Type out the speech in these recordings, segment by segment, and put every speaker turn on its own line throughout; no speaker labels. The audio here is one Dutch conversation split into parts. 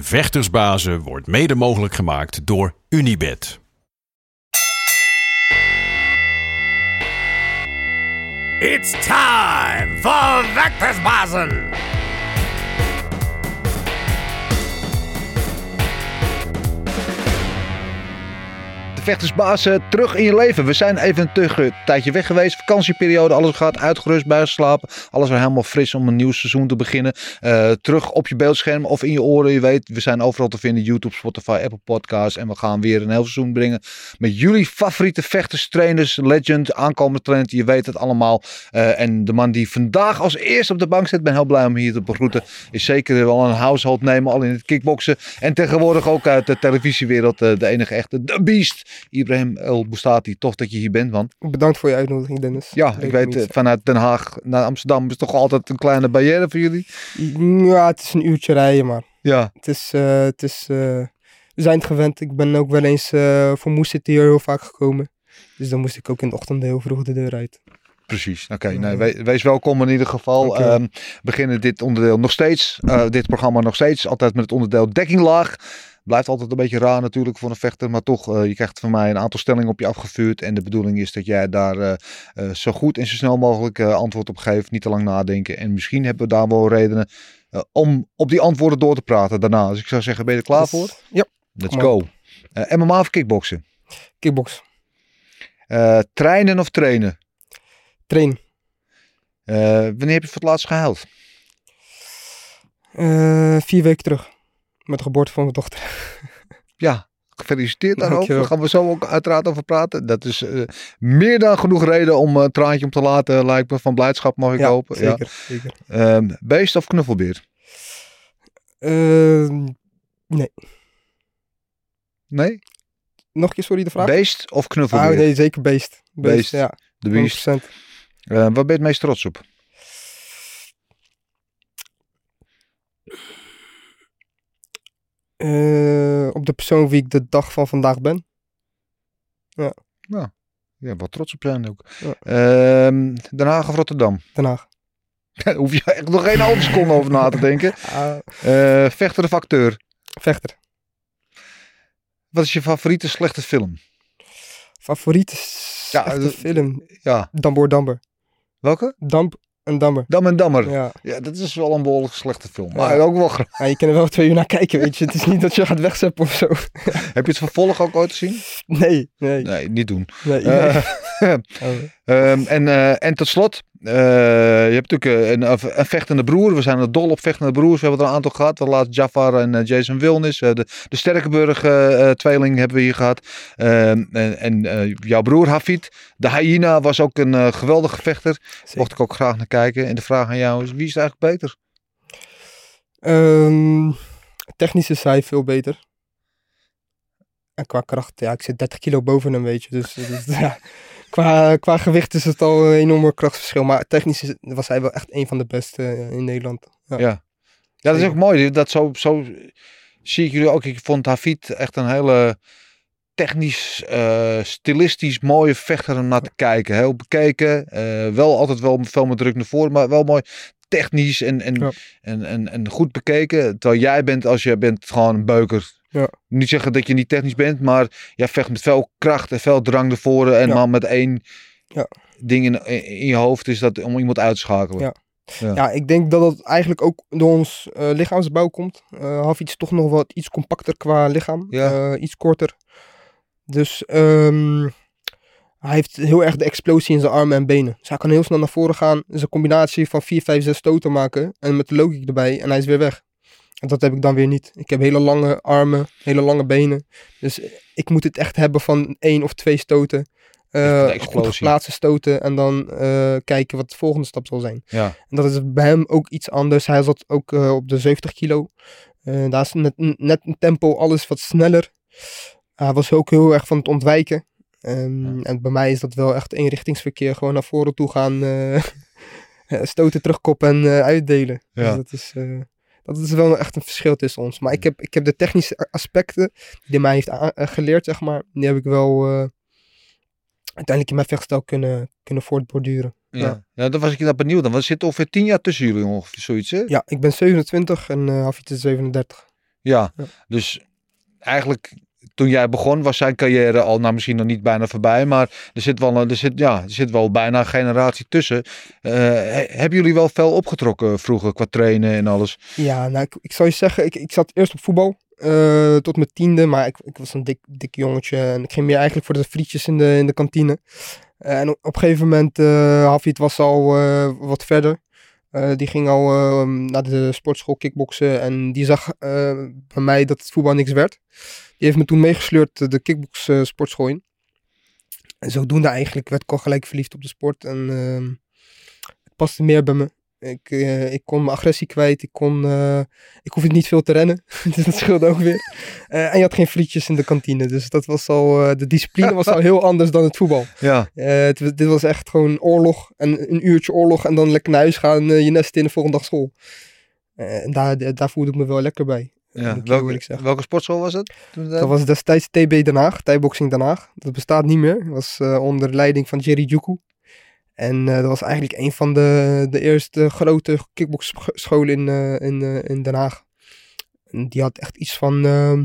Vechtersbazen wordt mede mogelijk gemaakt door Unibed.
It's time for Vectorsbazen!
Vechtersbaas, eh, terug in je leven. We zijn even een tijdje weg geweest. Vakantieperiode, alles gaat uitgerust, bijgeslapen. Alles weer helemaal fris om een nieuw seizoen te beginnen. Eh, terug op je beeldscherm of in je oren. Je weet, we zijn overal te vinden. YouTube, Spotify, Apple Podcasts. En we gaan weer een heel seizoen brengen met jullie favoriete vechters, trainers, legend, aankomende trend. Je weet het allemaal. Eh, en de man die vandaag als eerste op de bank zit, ben heel blij om hier te begroeten. Is zeker wel een household name, al in het kickboksen. En tegenwoordig ook uit de televisiewereld de enige echte, The Beast. Ibrahim El Boustati, tof dat je hier bent, man.
Bedankt voor je uitnodiging, Dennis.
Ja, ik weet, eh, vanuit Den Haag naar Amsterdam is toch altijd een kleine barrière voor jullie?
Ja, het is een uurtje rijden, maar
ja.
het is, uh, het is uh, we zijn het gewend. Ik ben ook wel eens uh, voor Moes hier heel vaak gekomen. Dus dan moest ik ook in de ochtend heel vroeg de deur uit.
Precies. Oké, okay, nee, wees welkom in ieder geval. Um, we beginnen dit onderdeel nog steeds, dit programma nog steeds, altijd met het onderdeel dekkinglaag. Blijft altijd een beetje raar natuurlijk voor een vechter. Maar toch, uh, je krijgt van mij een aantal stellingen op je afgevuurd. En de bedoeling is dat jij daar uh, uh, zo goed en zo snel mogelijk antwoord op geeft. Niet te lang nadenken. En misschien hebben we daar wel redenen om op die antwoorden door te praten daarna. Dus ik zou zeggen, ben je er klaar voor?
Ja.
Let's go. MMA of kickboksen?
Kickbox.
trainen of trainen?
Trainen.
wanneer heb je voor het laatst gehuild?
vier weken terug. Met de geboorte van mijn dochter.
Ja, gefeliciteerd daarover. Daar gaan we zo ook uiteraard over praten. Dat is uh, meer dan genoeg reden om een traantje om te laten, lijkt me. Van blijdschap mag ik
ja,
hopen.
Zeker, ja. zeker.
Um, beest of knuffelbeer?
Uh, nee.
Nee?
Nog een keer, sorry, de vraag?
Beest of knuffelbeer?
Ah, nee, zeker beest. Beest, beest. ja.
De beest. 100%. Uh, waar ben je het meest trots op?
Uh, op de persoon wie ik de dag van vandaag ben. Ja.
Nou, ja, wat trots op zijn ook. Ja. Uh, Den Haag of Rotterdam?
Den Haag.
Daar hoef je echt nog geen halve seconde over na te denken. Uh, uh, vechter of acteur?
Vechter.
Wat is je favoriete slechte film?
Favoriete slechte ja, film?
Ja.
Damboor Damber.
Welke?
Damp en Dammer.
Dam en Dammer.
Ja.
ja, dat is wel een behoorlijk slechte film. Maar ja. ook wel graag.
Ja, je kan er wel twee uur naar kijken, weet je. Het is niet dat je gaat wegzeppen of zo.
Heb je het vervolg ook ooit gezien?
Nee, nee.
Nee, niet doen.
Nee. Uh,
oh. Um, en, uh, en tot slot, uh, je hebt natuurlijk een, een, vechtende broer. We zijn er dol op vechtende broers. We hebben er een aantal gehad. We laatst Jafar en Jason Wilnis. de, de Sterkenburg-tweeling hebben we hier gehad. Ehm, en en jouw broer Hafid, de hyena, was ook een geweldige vechter. Zeker. Mocht ik ook graag naar kijken. En de vraag aan jou is, wie is eigenlijk beter?
Um, technisch is hij veel beter. En qua kracht, ja, ik zit 30 kilo boven hem, weet je. Dus, dus ja, qua, qua gewicht is het al een enorme krachtverschil. Maar technisch is, was hij wel echt een van de beste in Nederland.
Ja, ja. ja dat is ook mooi. Dat zo, zo zie ik jullie ook. Ik vond Hafid echt een hele technisch, uh, stilistisch mooie vechter om naar te kijken. Heel bekeken. Uh, wel altijd wel veel met druk naar voren, maar wel mooi technisch en, en, ja. en, en, en, goed bekeken. Terwijl jij bent, als je bent gewoon een beuker.
Ja.
Niet zeggen dat je niet technisch bent, maar jij vecht met veel kracht en veel drang naar voren. En
ja.
maar met één
ja.
ding in, in je hoofd is dat om iemand uit te schakelen.
Ja. Ja. ja, ik denk dat dat eigenlijk ook door ons uh, lichaamsbouw komt. Uh, Hafid is toch nog wat iets compacter qua lichaam.
Ja.
Uh, iets korter. Dus um, hij heeft heel erg de explosie in zijn armen en benen. Dus hij kan heel snel naar voren gaan. Dus een combinatie van 4, 5, 6 stoten maken. En met de logic erbij. En hij is weer weg. En dat heb ik dan weer niet. Ik heb hele lange armen, hele lange benen. Dus ik moet het echt hebben van één of twee stoten. Uh, goed geplaatste stoten en dan uh, kijken wat de volgende stap zal zijn.
Ja.
En dat is bij hem ook iets anders. Hij zat ook uh, op de 70 kilo. daar is net, net een tempo alles wat sneller. Hij was ook heel erg van het ontwijken. Um, ja. En bij mij is dat wel echt eenrichtingsverkeer. Gewoon naar voren toe gaan, stoten terugkoppen en uitdelen.
Ja.
Dus dat is dat is wel echt een verschil tussen ons. Maar ik heb, ik heb de technische aspecten die mij heeft geleerd, zeg maar, die heb ik wel uh, uiteindelijk in mijn vechtstijl kunnen, kunnen voortborduren.
Ja. ja. Ja. dan was ik daar benieuwd. Dan was zit ongeveer tien jaar tussen jullie ongeveer zoiets, hè?
Ja, ik ben 27 en uh, Hafid is 37.
Ja,
Ja.
dus eigenlijk toen jij begon was zijn carrière al, nou misschien nog niet bijna voorbij, maar er zit wel, er zit, ja, er zit wel bijna een generatie tussen. He- hebben jullie wel veel opgetrokken vroeger qua trainen en alles?
Ja, nou, ik, zou je zeggen, ik, ik zat eerst op voetbal eh, tot mijn tiende, maar ik, ik was een dik, dik jongetje en ik ging meer eigenlijk voor de frietjes in de, in de kantine. En op, een gegeven moment, eh Hafid was al wat verder. Eh, die ging al eh, naar de sportschool kickboksen en die zag eh, bij mij dat het voetbal niks werd. Die heeft me toen meegesleurd eh, de kickbox eh, sportschool in. En zodoende eigenlijk werd ik al gelijk verliefd op de sport en ehm, het paste meer bij me. Ik, eh, ik kon mijn agressie kwijt. Ik, kon, eh, ik hoefde niet veel te rennen. dus dat scheelde ook weer. Eh, en je had geen frietjes in de kantine. Dus dat was al, de discipline was al heel anders dan het voetbal.
Ja,
het, dit was echt gewoon oorlog. En een uurtje oorlog. En dan lekker naar huis gaan. je nest in de volgende dag school. En daar, daar voelde ik me wel lekker bij.
ja. Welke, welke sportschool was het? Toen
Dat was destijds TB Den Haag. Thai-boxing Den Haag. Dat bestaat niet meer. Dat was onder leiding van Jerry Juku. En eh, dat was eigenlijk een van de, de eerste grote kickboxscholen in, eh, in, eh, in Den Haag. En die had echt iets van, ehm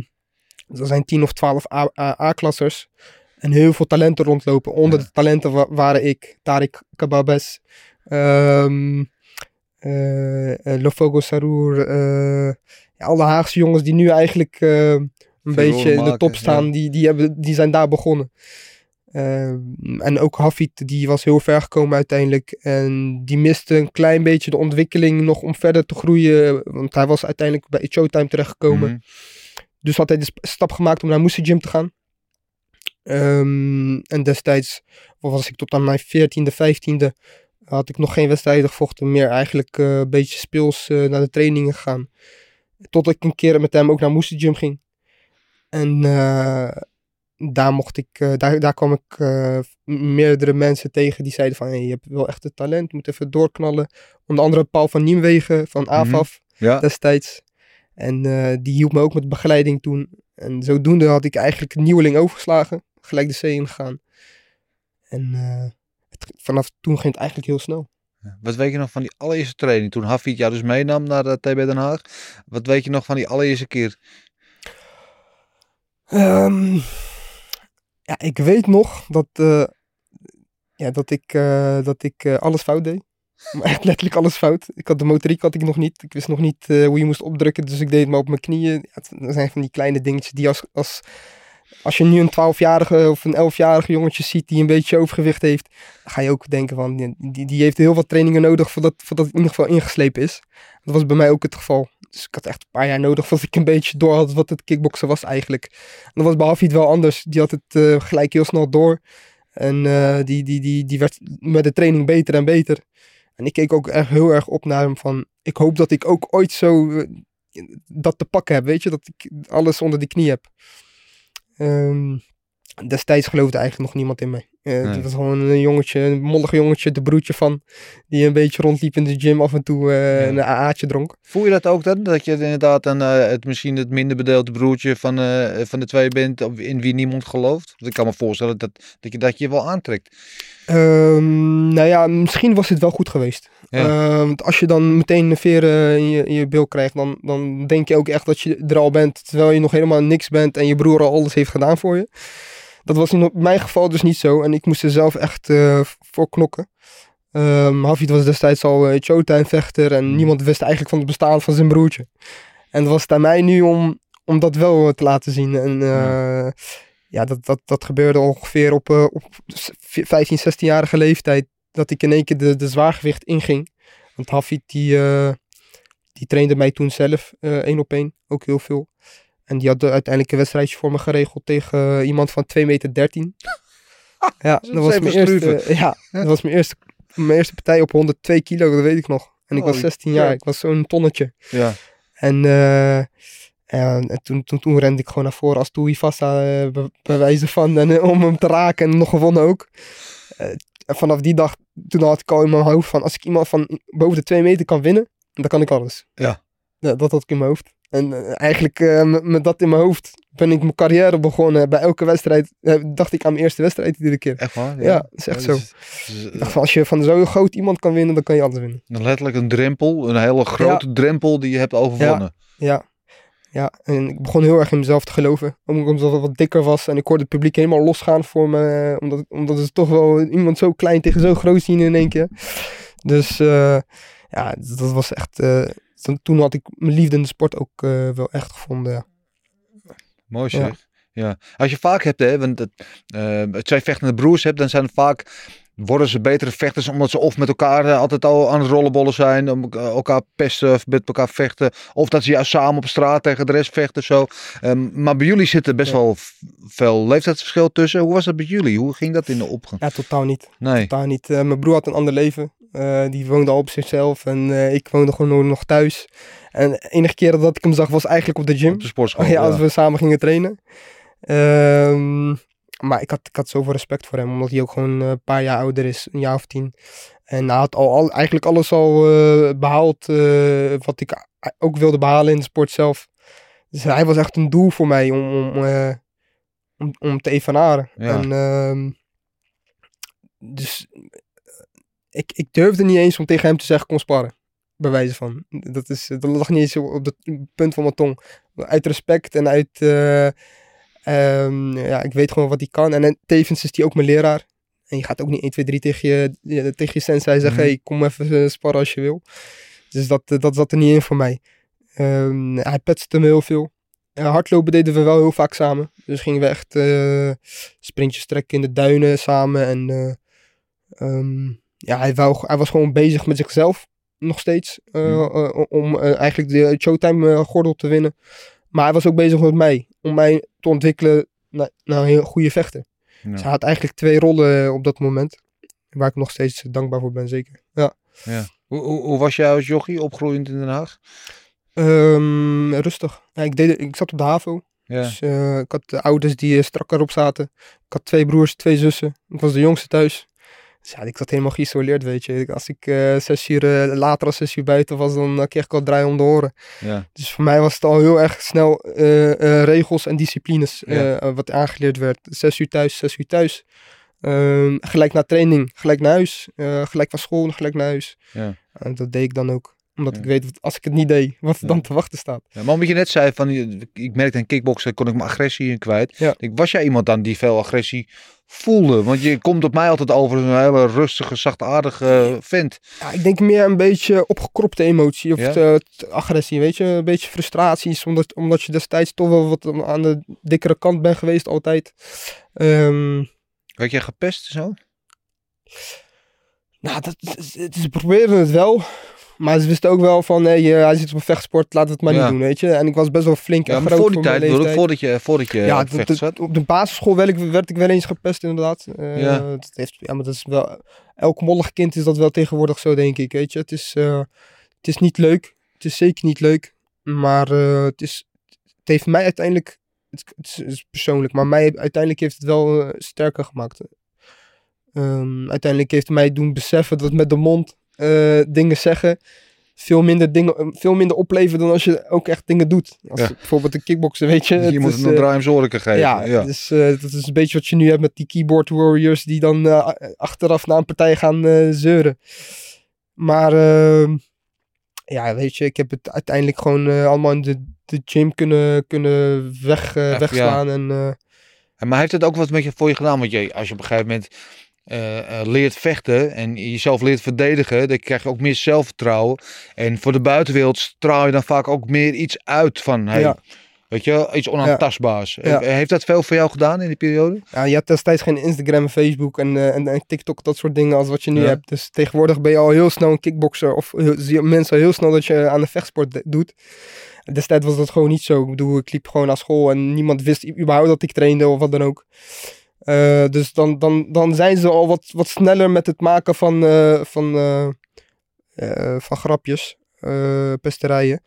er zijn 10 of 12 A- A- A-klassers. En heel veel talenten rondlopen. Onder
Ja.
de talenten wa- waren ik, Tariq Kababes, eh, eh, Lofogo Sarour. ja, alle Haagse jongens die nu eigenlijk een beetje in de top staan,
ja.
die, die, hebben, die zijn daar begonnen. Ehm, en ook Hafid, die was heel ver gekomen uiteindelijk. En die miste een klein beetje de ontwikkeling nog om verder te groeien. Want hij was uiteindelijk bij Showtime terechtgekomen.
Mhm.
Dus had hij de stap gemaakt om naar Moose Gym te gaan. Ehm, en destijds was ik tot aan mijn 14e, 15e. Had ik nog geen wedstrijden gevochten. Meer eigenlijk eh, een beetje speels eh, naar de trainingen gegaan. Tot ik een keer met hem ook naar Moose Gym ging. En eh, daar mocht ik, eh, daar, daar kwam ik eh, meerdere mensen tegen die zeiden van hey, je hebt wel echt het talent, moet even doorknallen. Onder andere Paul van Niemwegen van AFAF
Ja,
destijds. En eh, die hielp me ook met begeleiding toen. En zodoende had ik eigenlijk een nieuweling overgeslagen. Gelijk de zee ingegaan. En het, vanaf toen ging het eigenlijk heel snel.
wat weet je nog van die allereerste training? Toen Hafid jou dus meenam naar de TB Den Haag. Wat weet je nog van die allereerste keer?
Ehm, ja, ik weet nog dat, eh, ja, dat ik, eh, dat ik eh, alles fout deed. Echt letterlijk alles fout. Ik had de motoriek had ik nog niet. Ik wist nog niet hoe je moest opdrukken. Dus ik deed het maar op mijn knieën. Dat zijn van die kleine dingetjes die als, als, als je nu een 12-jarige of een 11-jarige jongetje ziet die een beetje overgewicht heeft. Dan ga je ook denken van die, die, die heeft heel wat trainingen nodig voordat, voordat het in ieder geval ingeslepen is. Dat was bij mij ook het geval. Dus ik had echt een paar jaar nodig voordat ik een beetje door had wat het kickboksen was eigenlijk. En dat was bij Hafid wel anders. Die had het eh, gelijk heel snel door. En eh, die, die, die, die werd met de training beter en beter. En ik keek ook echt heel erg op naar hem van... Ik hoop dat ik ook ooit zo eh, dat te pakken heb, weet je? Dat ik alles onder die knie heb. Ehm, destijds geloofde eigenlijk nog niemand in mij.
Nee.
Het was gewoon een jongetje, een mollig jongetje, de broertje van... Die een beetje rondliep in de gym, af en toe eh,
Ja.
een AA'tje dronk.
Voel je dat ook dan? Dat je inderdaad een, eh, het, misschien het minder bedeelde broertje van, eh, van de twee bent op- in wie niemand gelooft? Want ik kan me voorstellen dat, dat, je, dat je wel aantrekt.
Ehm, nou ja, misschien was het wel goed geweest.
Ja.
Ehm, want als je dan meteen een veren in je, in je bil krijgt, dan, dan denk je ook echt dat je er al bent, terwijl je nog helemaal niks bent en je broer al alles heeft gedaan voor je. Dat was in mijn geval dus niet zo en ik moest er zelf echt eh, voor knokken. Ehm Hafid was destijds al uh, showtime vechter en
Mhm.
niemand wist eigenlijk van het bestaan van zijn broertje. En het was het aan mij nu om, om dat wel te laten zien. En eh, ja, dat, dat, dat gebeurde ongeveer op, eh, op 15, 16-jarige leeftijd. Dat ik in één keer de, de zwaargewicht inging. Want Hafid die, eh, die trainde mij toen zelf eh, één op één. Ook heel veel. En die had uiteindelijk een wedstrijdje voor me geregeld tegen eh, iemand van 2 meter 13. Ja,
Dat
was, mijn eerste, ja, dat was mijn eerste, mijn eerste partij op 102 kilo, dat weet ik nog. En ik was
Holy
16 jaar, ik was zo'n tonnetje.
Ja.
En, eh, en, en toen, toen, toen rende ik gewoon naar voren als Toei Vasta, eh, be- bij wijze van, en, eh, om hem te raken en nog gewonnen ook. Eh, en vanaf die dag, toen had ik al in mijn hoofd van, als ik iemand van boven de 2 meter kan winnen, dan kan ik alles.
Ja.
Ja, dat had ik in mijn hoofd. En eh, eigenlijk eh, met, dat in mijn hoofd ben ik mijn carrière begonnen. Bij elke wedstrijd eh, dacht ik aan mijn eerste wedstrijd iedere keer.
Echt waar?
Ja, dat is echt zo.
Dus- dus,
dacht van, als je van zo'n groot iemand kan winnen, dan kan je alles winnen.
letterlijk een drempel, een hele grote drempel die je hebt overwonnen.
Ja. Ja, en ik begon heel erg in mezelf te geloven. Omdat ik wat dikker was en ik hoorde het publiek helemaal losgaan voor me. Omdat, omdat ze toch wel iemand zo klein tegen zo groot zien in één keer. Dus ja, dat was echt... toen- had ik mijn liefde in de sport ook eh, wel echt gevonden. Ja.
Mooi
Ja.
zeg. Ja. Als je vaak hebt, hè, want het, eh, twee vechtende broers hebt, dan zijn het vaak, worden ze betere vechters omdat ze of met elkaar eh, altijd al aan het rollenbollen zijn, om elkaar pesten of met elkaar vechten, of dat ze juist samen op straat tegen de rest vechten zo. Ehm, maar bij jullie zit er best
Ja.
wel veel leeftijdsverschil tussen. Hoe was dat bij jullie? Hoe ging dat in de opgang?
ja, totaal niet.
Nee.
Totaal niet. Mijn broer had een ander leven. Eh, die woonde al op zichzelf en eh, ik woonde gewoon nog thuis. En de enige keer dat ik hem zag was eigenlijk op de gym.
Op de sportschool.
Ja, als
ja.
we samen gingen trainen. Ehm, maar ik had, ik had zoveel respect voor hem, omdat hij ook gewoon een paar jaar ouder is, een jaar of tien. En hij had al, al, eigenlijk alles al eh, behaald eh, wat ik ook wilde behalen in de sport zelf. Dus hij was echt een doel voor mij om, om, om, om te evenaren.
Ja.
En, ehm, dus ik, ik durfde niet eens om tegen hem te zeggen, kom sparren. Bij wijze van. Dat, is, dat lag niet eens op het punt van mijn tong. Uit respect en uit... eh, ehm, ja, ik weet gewoon wat hij kan. En, en tevens is hij ook mijn leraar. En je gaat ook niet 1, 2, 3 tegen je, ja, tegen je sensei zeggen...
Mhm.
hey, kom even eh, sparren als je wil. Dus dat, eh, dat zat er niet in voor mij. Ehm, hij petste me heel veel. Hardlopen deden we wel heel vaak samen. Dus gingen we echt eh, sprintjes trekken in de duinen samen. En eh, ehm, ja, hij, wou, hij was gewoon bezig met zichzelf. Nog steeds. eh,
Mhm.
eh, om eh, eigenlijk de Showtime eh, gordel te winnen. Maar hij was ook bezig met mij. Om mij te ontwikkelen naar, naar een heel goede vechter.
Ja.
Dus hij had eigenlijk twee rollen op dat moment. Waar ik nog steeds dankbaar voor ben, zeker. Ja.
Hoe, hoe, hoe was jij als jochie opgroeiend in Den Haag?
Ehm, rustig. Ja, ik, deed, ik zat op de HAVO.
Ja.
Dus, ik had de ouders die eh, strak erop zaten. Ik had twee broers, twee zussen. Ik was de jongste thuis. Dus ja, ik zat helemaal geïsoleerd, weet je. Als ik eh, zes uur eh, later als zes uur buiten was, dan eh, kreeg ik al draai om de oren.
Ja.
Dus voor mij was het al heel erg snel regels en disciplines
Ja.
wat aangeleerd werd. Zes uur thuis, zes uur thuis. Ehm, gelijk naar training, gelijk naar huis. Gelijk van school, gelijk naar huis.
Ja.
En dat deed ik dan ook. Omdat
Ja.
ik weet, wat- als ik het niet deed, wat er dan te wachten staat.
Ja, maar omdat je net zei van, ik merkte in kickboksen kon ik mijn agressie in kwijt. Ik, was jij iemand dan die veel agressie voelde? Want je komt op mij altijd over een hele rustige, zachtaardige vent.
Ja, ik denk meer een beetje opgekropte emotie of agressie, weet je. Een beetje frustraties, omdat, omdat je destijds toch wel wat aan de dikkere kant bent geweest altijd. Ehm,
Werd jij gepest zo?
nou, dat, ze probeerden het wel. Maar ze wisten ook wel van, hey, eh, hij zit op een vechtsport, laat het maar
Ja.
niet doen, weet je. En ik was best wel flink en groot
voor die tijd, bedoel ik,
leeftijd.
voordat je, voordat je
ja,
op
de- op basisschool werd ik, werd ik wel eens gepest inderdaad. Eh,
Ja.
dat heeft, ja, maar dat is wel... Elk mollig kind is dat wel tegenwoordig zo, denk ik, weet je. Het is, eh, het is niet leuk. Het is zeker niet leuk. Maar het, is, het heeft mij uiteindelijk... Het, het is, het is persoonlijk, maar mij uiteindelijk heeft het wel sterker gemaakt. Ehm, uiteindelijk heeft het mij doen beseffen dat met de mond eh, dingen zeggen veel minder, dingen, eh, veel minder opleveren dan als je ook echt dingen doet. Als
Ja.
bijvoorbeeld een kickboksen, weet je.
je
het
moet
is,
een
eh,
draai zorgen geven.
ja,
Ja,
Dus, dat is een beetje wat je nu hebt met die keyboard warriors die dan achteraf na een partij gaan zeuren. Maar ehm, ja, weet je, ik heb het uiteindelijk gewoon allemaal in de, de gym kunnen, kunnen weg, wegslaan. En, eh,
En Maar heeft het ook wat met je voor je gedaan? Want je, als je op een gegeven moment eh, eh, leert vechten en jezelf leert verdedigen, dan krijg je ook meer zelfvertrouwen. En voor de buitenwereld straal je dan vaak ook meer iets uit van, hey,
Ja.
weet je, iets onaantastbaars.
Ja.
Eh, Heeft dat veel voor jou gedaan in die periode?
ja, je had destijds geen Instagram, Facebook en, eh, en, en TikTok, dat soort dingen als wat je nu
Ja.
hebt. Dus tegenwoordig ben je al heel snel een kickboxer of heel- zie je mensen heel snel dat je aan de vechtsport doet. Destijds was dat gewoon niet zo. Ik bedoel, ik liep gewoon naar school en niemand wist überhaupt dat ik trainde of wat dan ook. Eh, dus dan, dan, dan zijn ze al wat, wat sneller met het maken van, eh, van, eh, van grapjes, pesterijen.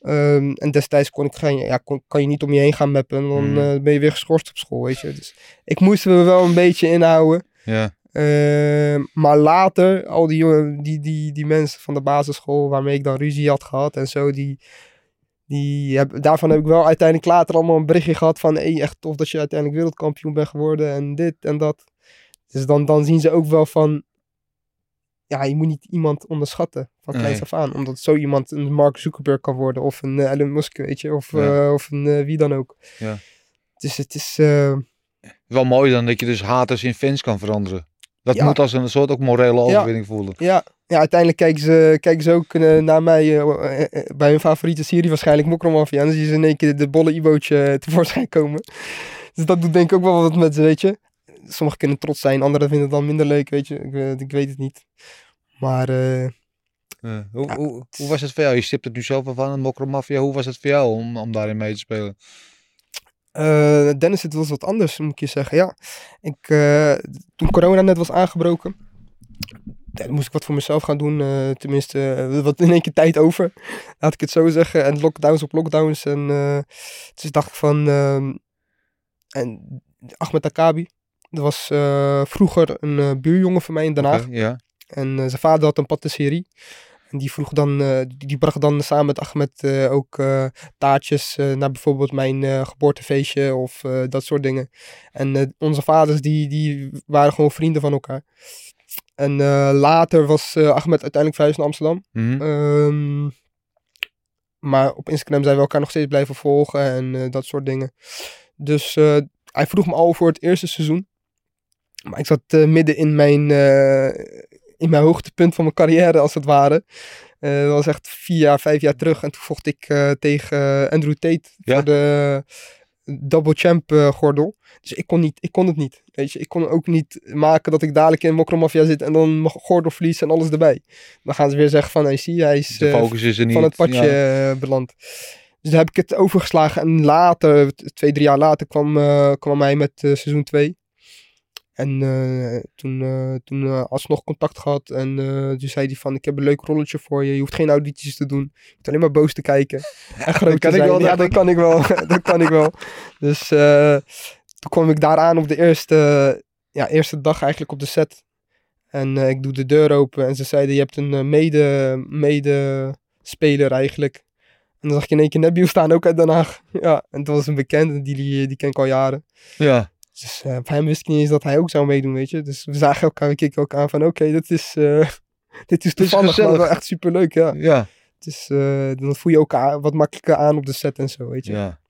Ehm, en destijds kon ik geen, ja, kon, kan je niet om je heen gaan mappen. en Dan eh, ben je weer geschorst op school, weet je. Dus ik moest me wel een beetje inhouden.
Ja.
Ehm, maar later, al die, jongen- die, die, die mensen van de basisschool waarmee ik dan ruzie had gehad en zo, die, die heb, daarvan heb ik wel uiteindelijk later allemaal een berichtje gehad van, hey, echt tof dat je uiteindelijk wereldkampioen bent geworden en dit en dat. Dus dan, dan zien ze ook wel van, ja, je moet niet iemand onderschatten van kleins
Nee.
af aan. Omdat zo iemand een Mark Zuckerberg kan worden. Of een eh, Elon Musk, weet je. Of,
Ja.
eh, of een eh, wie dan ook.
Ja.
Dus het is...
Wel mooi dan dat je dus haters in fans kan veranderen. Dat
Ja.
moet als een soort ook morele overwinning voelen.
ja, ja, uiteindelijk kijken ze, kijken ze ook eh, naar mij eh, eh, bij hun favoriete serie waarschijnlijk Mokromafia. En dan zien ze in één keer de bolle Ibootje tevoorschijn komen. Dus dat doet denk ik ook wel wat met ze, weet je. Sommigen kunnen trots zijn, anderen vinden het dan minder leuk, weet je. Ik, ik weet het niet. Maar.
Hoe, hoe, hoe was het voor jou? Je stipt het nu zelf al van, een Mokromafia. Hoe was het voor jou om, om daarin mee te spelen?
Eh, Dennis, het was wat anders, moet ik je zeggen. Ja, ik, eh, toen corona net was aangebroken, dan moest ik wat voor mezelf gaan doen. eh, tenminste, wat in één keer tijd over, laat ik het zo zeggen. En lockdowns op lockdowns. En dus dacht ik van... ehm, en Ahmed Akabi, dat was vroeger een buurjongen van mij in Den Haag.
Ja.
En zijn vader had een patisserie. En die vroeg dan, eh, die, die bracht dan samen met Ahmed eh, ook eh, taartjes naar bijvoorbeeld mijn geboortefeestje of dat soort dingen. En onze vaders die, die waren gewoon vrienden van elkaar. En later was Ahmed uiteindelijk verhuisd naar Amsterdam.
Mhm.
Ehm, maar op Instagram zijn we elkaar nog steeds blijven volgen en dat soort dingen. Dus hij vroeg me al voor het eerste seizoen. Maar ik zat midden in mijn, in mijn hoogtepunt van mijn carrière, als het ware. Eh, dat was echt vier jaar, vijf jaar terug. En toen vocht ik eh, tegen Andrew Tate
Ja.
voor de double champ eh, gordel. Dus ik kon, niet, ik kon het niet. Weet je, ik kon ook niet maken dat ik dadelijk in Mokromafia zit en dan mijn gordel verlies en alles erbij. Dan gaan ze weer zeggen van, hey, zie hij is
De focus is niet.
van het padje
ja.
beland. Dus daar heb ik het overgeslagen. En later, twee, drie jaar later, kwam, kwam hij met seizoen 2. En eh, toen, eh, toen eh, alsnog contact gehad. En toen zei hij van, ik heb een leuk rolletje voor je. Je hoeft geen audities te doen. Je hoeft alleen maar boos te kijken. En groot
kan
te
ik
zijn.
wel,
Ja, dat kan ik wel. dat kan ik wel. Dus toen kwam ik daar aan op de eerste, ja, eerste dag eigenlijk op de set. En ik doe de deur open. En ze zeiden, je hebt een mede, mede speler eigenlijk. En dan zag ik in één keer Nebiel staan, ook uit Den Haag. Ja, en dat was een bekende, die, die, die ken ik al jaren.
Ja.
Dus eh, bij hem wist ik niet eens dat hij ook zou meedoen, weet je. Dus we zagen elkaar, we keken elkaar aan van, oké, is, eh, dit is toevallig, maar
gezellig.
wel echt superleuk, ja.
Ja.
Het is, eh, dan voel je elkaar wat makkelijker aan op de set en zo, weet je.
Ja.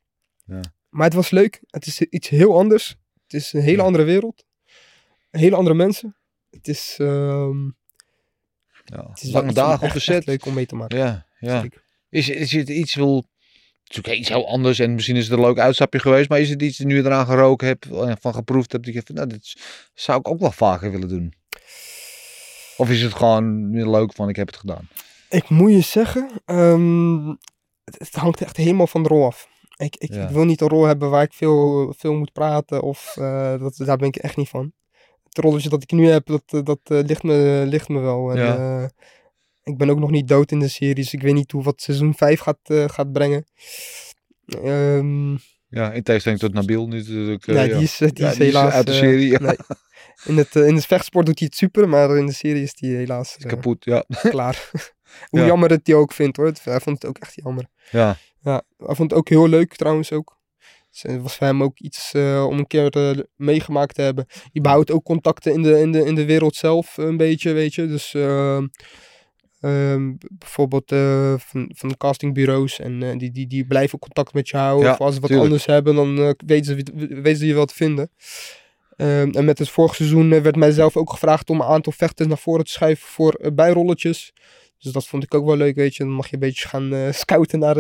Maar het was leuk. Het is iets heel anders. Het is een hele
Ja.
andere wereld. Hele andere mensen. Het is, ehm,
ja.
het is
Lange dagen op de set.
leuk om mee te maken.
Ja. Ja.
Zeker.
Is, is het iets wel... Het is ook iets heel anders en misschien is het een leuk uitstapje geweest, maar is het iets dat nu eraan geroken hebt en van geproefd hebt, dat je vindt, nou, dit zou ik ook wel vaker willen doen? Of is het gewoon weer leuk van, ik heb het gedaan?
Ik moet je zeggen, ehm, het, het hangt echt helemaal van de rol af. Ik, ik,
Ja.
ik wil niet een rol hebben waar ik veel, veel moet praten of eh, dat, daar ben ik echt niet van. Het rolletje dat ik nu heb, dat, eh, dat eh, ligt, me, ligt me wel. En,
Ja.
eh, ik ben ook nog niet dood in de serie, dus ik weet niet hoe wat seizoen 5 gaat, eh, gaat brengen. Ehm,
Ja, in tegenstelling tot Nabil nu natuurlijk. eh,
ja, die is, eh, die
Ja,
is
die is
helaas...
uit de serie, ja.
nee. In, het, in het vechtsport doet hij het super, maar in de serie is hij helaas
kapot. Ja.
klaar. Hoe
Ja.
jammer het hij ook vindt hoor. Hij vond het ook echt jammer.
ja.
Ja, hij vond het ook heel leuk trouwens ook. Dus het was voor hem ook iets om een keer meegemaakt te hebben. Je behoudt ook contacten in de, in de, in de wereld zelf een beetje, weet je. Dus ehm, ehm, bijvoorbeeld eh, van, van de castingbureaus en eh, die, die, die blijven contact met je houden.
Ja,
of als ze wat
tuurlijk.
anders hebben, dan eh, weten, ze, weten ze je wel te vinden. Ehm, en met het vorige seizoen werd mij zelf ook gevraagd om een aantal vechters naar voren te schuiven voor bijrolletjes. Dus dat vond ik ook wel leuk, weet je. Dan mag je een beetje gaan scouten naar,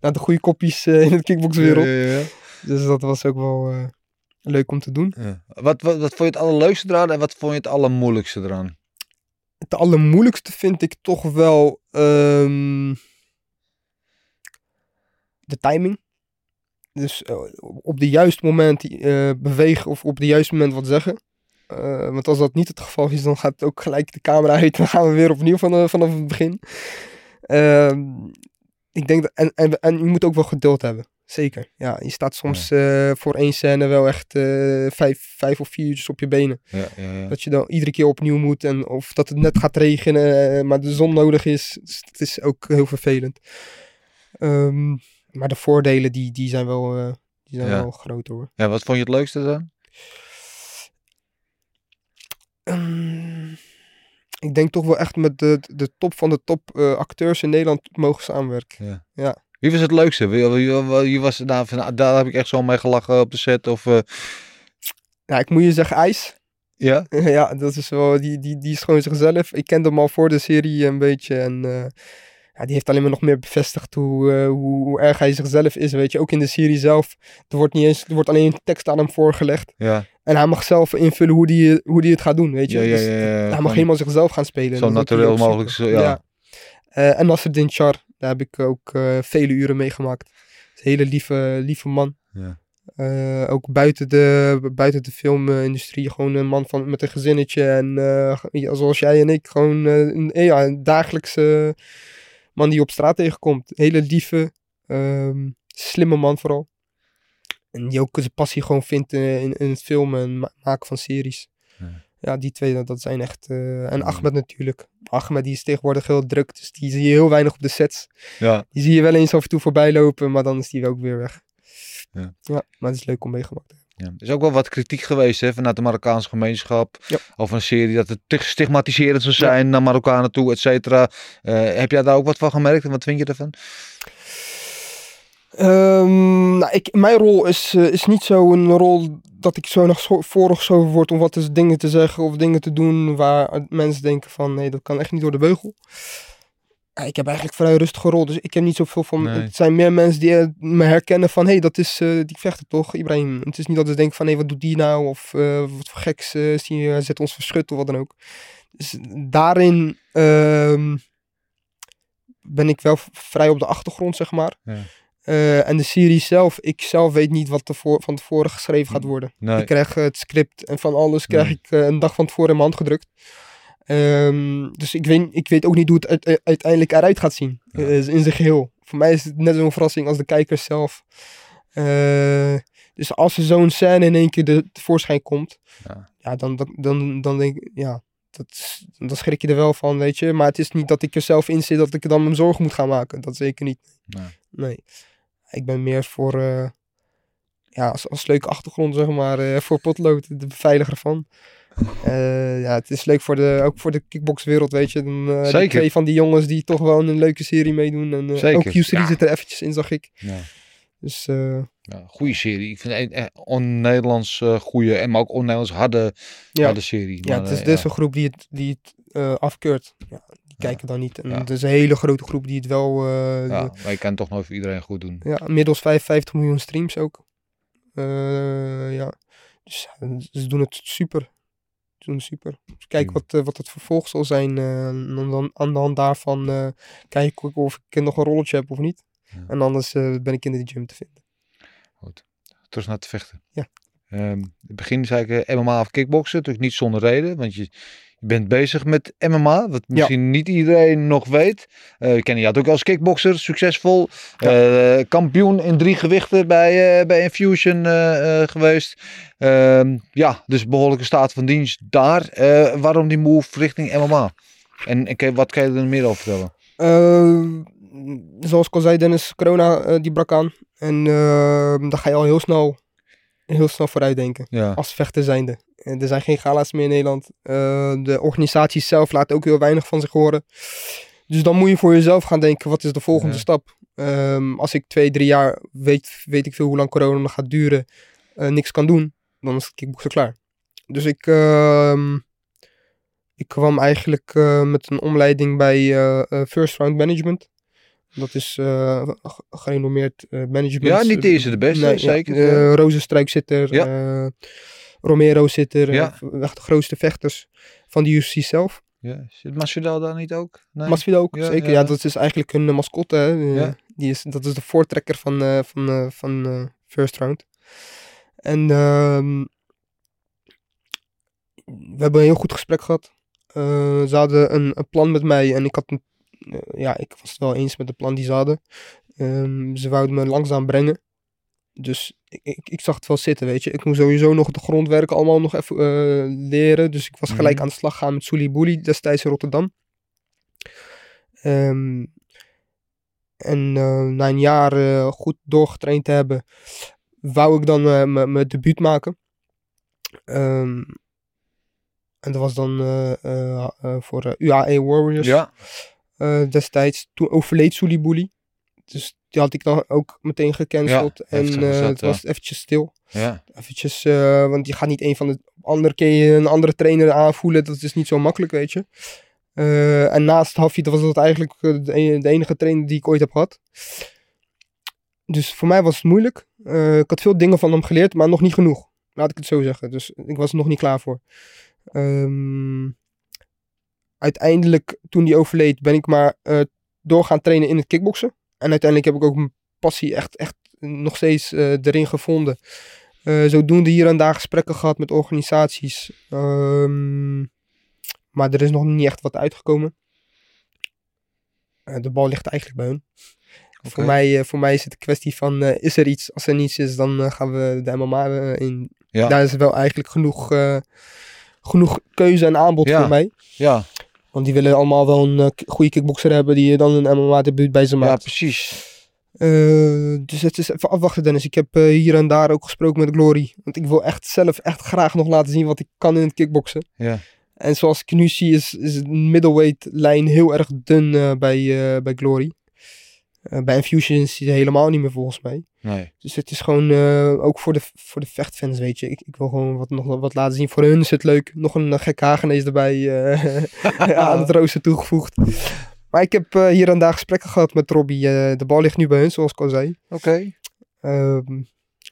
naar de goede kopjes in de kickboxwereld.
Ja.
Dus dat was ook wel leuk om te doen.
Wat, wat, wat vond je het allerleukste eraan en wat vond je het allermoeilijkste eraan?
Het allermoeilijkste vind ik toch wel ehm, de timing. Dus eh, op de juiste moment eh, bewegen of op de juiste moment wat zeggen. Eh, want als dat niet het geval is, dan gaat ook gelijk de camera uit. Dan gaan we weer opnieuw van, vanaf het begin. Ehm, ik denk dat, en, en, en je moet ook wel geduld hebben. Zeker. Ja, je staat soms eh, voor één scène wel echt eh, vijf, vijf of vier uurtjes op je benen.
Ja, ja, ja.
Dat je dan iedere keer opnieuw moet. En of dat het net gaat regenen, eh, maar de zon nodig is. Dus het is ook heel vervelend. Ehm, maar de voordelen, die, die zijn, wel, eh, die zijn
Ja.
wel groot hoor.
ja, wat vond je het leukste eraan?
Ehm, ik denk toch wel echt met de, de top van de top acteurs in Nederland mogen samenwerken.
Wie was het leukste? Wie, wie, wie- wie was nou van, daar heb ik echt zo mee gelachen op de set? Of, eh,
Ja, ik moet je zeggen, IJs.
ja?
ja, dat is wel, die, die, die is gewoon zichzelf. Ik kende hem al voor de serie een beetje. En eh, ja, die heeft alleen maar nog meer bevestigd hoe, eh, hoe, hoe erg hij zichzelf is. Weet je, ook in de serie zelf. Er wordt, niet eens, er wordt alleen een tekst aan hem voorgelegd.
Ja,
En hij mag zelf invullen hoe die, hoe die het gaat doen. Weet je,
ja, ja,
Dus
ja,
hij mag helemaal zichzelf gaan spelen.
Zo
hij
natuurlijk mogelijk. Zo, ja.
Eh, en Nasreddin Char, daar heb ik ook eh, vele uren meegemaakt. Een hele lieve, lieve man.
Ja.
Eh, ook buiten de, buiten de filmindustrie, gewoon een man van, met een gezinnetje. En eh, ja, zoals jij en ik, gewoon een, ja, een dagelijkse man die je op straat tegenkomt. Hele lieve, ehm, slimme man vooral. En die ook zijn passie gewoon vindt in, in het filmen en ma- maken van series.
Ja.
Ja, die twee, dat, zijn echt... eh, en Ahmed natuurlijk. Ahmed die is tegenwoordig heel druk, dus die zie je heel weinig op de sets.
ja.
Die zie je wel eens af en toe voorbij lopen, maar dan is die ook weer weg.
Ja.
maar het is leuk om meegemaakt te hebben.
Ja. Er is ook wel wat kritiek geweest hè, vanuit de Marokkaanse gemeenschap.
Ja.
Over een serie dat het te stigmatiserend zou zijn naar Marokkanen toe, et cetera. Eh, heb jij daar ook wat van gemerkt en wat vind je ervan?
Ehm, nou, ik, mijn rol is, eh, is niet zo een rol dat ik zo nog zo- voorgeschoven word om wat dingen te zeggen of dingen te doen waar mensen denken van nee, dat kan echt niet door de beugel. Ja, ik heb eigenlijk vrij rustige rol, dus ik heb niet zoveel van.
Nee.
Het zijn meer mensen die eh, me herkennen van hé, hey, dat is eh, die vechter toch, Ibrahim. Het is niet dat ze denken van hé, wat doet die nou? Of wat voor geks die, hij zet ons verschut of wat dan ook. Dus daarin ehm, ben ik wel vrij op de achtergrond, zeg maar.
Ja.
Eh, en de serie zelf, ik zelf weet niet wat er voor, van tevoren geschreven gaat worden.
Nee.
Ik krijg eh, het script en van alles krijg ik eh, een dag van tevoren in mijn hand gedrukt. Ehm, dus ik weet, ik weet ook niet hoe het uit- uit- uiteindelijk eruit gaat zien.
Ja.
in zijn geheel. Voor mij is het net zo'n verrassing als de kijkers zelf. Dus als er zo'n scène in één keer de, tevoorschijn komt,
Ja.
ja, dan, dan, dan, dan denk ik, ja, dat, dan schrik je er wel van, weet je. Maar het is niet dat ik er zelf in zit dat ik er dan mijn zorgen moet gaan maken. Dat zeker niet.
Nee.
Nee. Ik ben meer voor, eh, ja, als, als leuke achtergrond, zeg maar, eh, voor potlood, de beveiliger van. Eh, ja, het is leuk voor de, ook voor de kickboxwereld, weet je. Dan, die
Zeker.
twee van die jongens die toch wel een leuke serie meedoen. En,
Zeker,
Ook Q3
ja.
zit er eventjes in, zag ik.
Ja.
Dus
Ja, goede serie. Ik vind het echt on-Nederlands goede en maar ook on-Nederlands harde,
Ja.
harde serie.
ja,
Maar,
het is dus een groep die het, die het afkeurt. Ja, kijken dan niet. En het is een hele grote groep die het wel... eh,
ja, maar je kan toch nooit voor iedereen goed doen.
Ja, inmiddels 55 miljoen streams ook. Eh, ja, dus ze doen het super. Ze doen super. Dus kijk
Hmm.
wat, eh, wat het vervolg zal zijn. en dan aan de hand daarvan eh kijk ik of ik nog een rolletje heb of niet.
Ja.
En anders ben ik in de gym te vinden.
Terug naar het vechten.
Ja.
Ehm, in het begin zei ik MMA of kickboksen. Natuurlijk niet zonder reden. Want je, je bent bezig met MMA. Wat misschien niet iedereen nog weet. Eh ik ken je had ook als kickbokser. Succesvol. Eh, kampioen in drie gewichten bij, eh, bij Infusion geweest. Ehm, ja, dus behoorlijke staat van dienst daar. Waarom die move richting MMA? En, wat kan je er meer over vertellen?
Zoals ik al zei, Dennis, corona die brak aan. En dan ga je al heel snel, heel snel vooruit denken.
Ja.
als vechter zijnde. Er zijn geen gala's meer in Nederland. Eh, de organisatie zelf laat ook heel weinig van zich horen. Dus dan moet je voor jezelf gaan denken, wat is de volgende
Ja.
stap? Ehm, als ik twee, drie jaar, weet, weet ik veel hoe lang corona nog gaat duren, eh, niks kan doen, dan is het kickboksen klaar. Dus ik, ehm, ik kwam eigenlijk eh, met een omleiding bij First Round Management. Dat is gerenommeerd management.
ja, niet de eerste de beste,
Nee, ja,
zeker.
eh, Rozenstruik zit er.
Ja.
Romero zit er.
Ja.
eh, echt de grootste vechters van de UFC zelf.
ja. Zit Masvidal daar niet ook? Nee?
Masvidal ook,
Ja,
zeker.
ja.
Dat is eigenlijk eh, mascotte. Hè. Eh,
Ja.
die is, dat is de voortrekker van, eh, van, van First Round. En ehm, we hebben een heel goed gesprek gehad. Eh, ze hadden een, een plan met mij en ik had een, ja, ik was het wel eens met het plan die ze hadden. Ehm, ze wouden me langzaam brengen. Dus ik, ik, ik zag het wel zitten, weet je. Ik moest sowieso nog de grondwerk allemaal nog even eh, leren. Dus ik was gelijk
Mhm.
aan de slag gaan met Sully Boelie destijds in Rotterdam. Ehm, en eh, na een jaar eh, goed doorgetraind te hebben, wou ik dan mijn debuut maken. Ehm, En dat was dan voor UAE Warriors
Ja,
destijds. Toen overleed Sully Dus die had ik dan ook meteen gecanceld. en
heftig
eh,
dat,
het was eventjes stil.
ja.
Eventjes, eh, want je gaat niet een van de andere keer een andere trainer aanvoelen. Dat is niet zo makkelijk, weet je. Eh, en naast Hafid was dat eigenlijk de, e- de enige trainer die ik ooit heb gehad. Dus voor mij was het moeilijk. Ik had veel dingen van hem geleerd, maar nog niet genoeg. Laat ik het zo zeggen. Dus ik was er nog niet klaar voor. Ehm, uiteindelijk, toen hij overleed, ben ik maar eh, door gaan trainen in het kickboksen. En uiteindelijk heb ik ook mijn passie echt, echt nog steeds eh, erin gevonden. Eh, zodoende hier en daar gesprekken gehad met organisaties. Ehm, maar er is nog niet echt wat uitgekomen. Eh, de bal ligt eigenlijk bij hun. Voor, mij, voor mij is het een kwestie van, is er iets? Als er niets is, dan gaan we de MMA eh, in.
Ja.
Daar is wel eigenlijk genoeg, genoeg keuze en aanbod
Ja.
voor mij.
Ja,
Want die willen allemaal wel een eh, goede kickboxer hebben die dan een MMA-debuut bij ze
ja,
maakt.
precies.
Eh, dus het is even afwachten, Dennis. Ik heb eh, hier en daar ook gesproken met Glory. Want ik wil echt zelf echt graag nog laten zien wat ik kan in het kickboksen.
Ja.
En zoals ik nu zie, is, is de middleweight lijn heel erg dun bij, bij Glory. Eh, bij Infusion is die helemaal niet meer volgens mij.
Nee.
Dus het is gewoon eh, ook voor de, voor de vechtfans, weet je. Ik, ik wil gewoon wat, nog wat laten zien. Voor hun is het leuk. Nog een uh, gek Hagenees erbij eh, aan het rooster toegevoegd. Maar ik heb eh, hier en daar gesprekken gehad met Robbie. Eh, de bal ligt nu bij hun, zoals ik al zei.
Oké.
Ehm,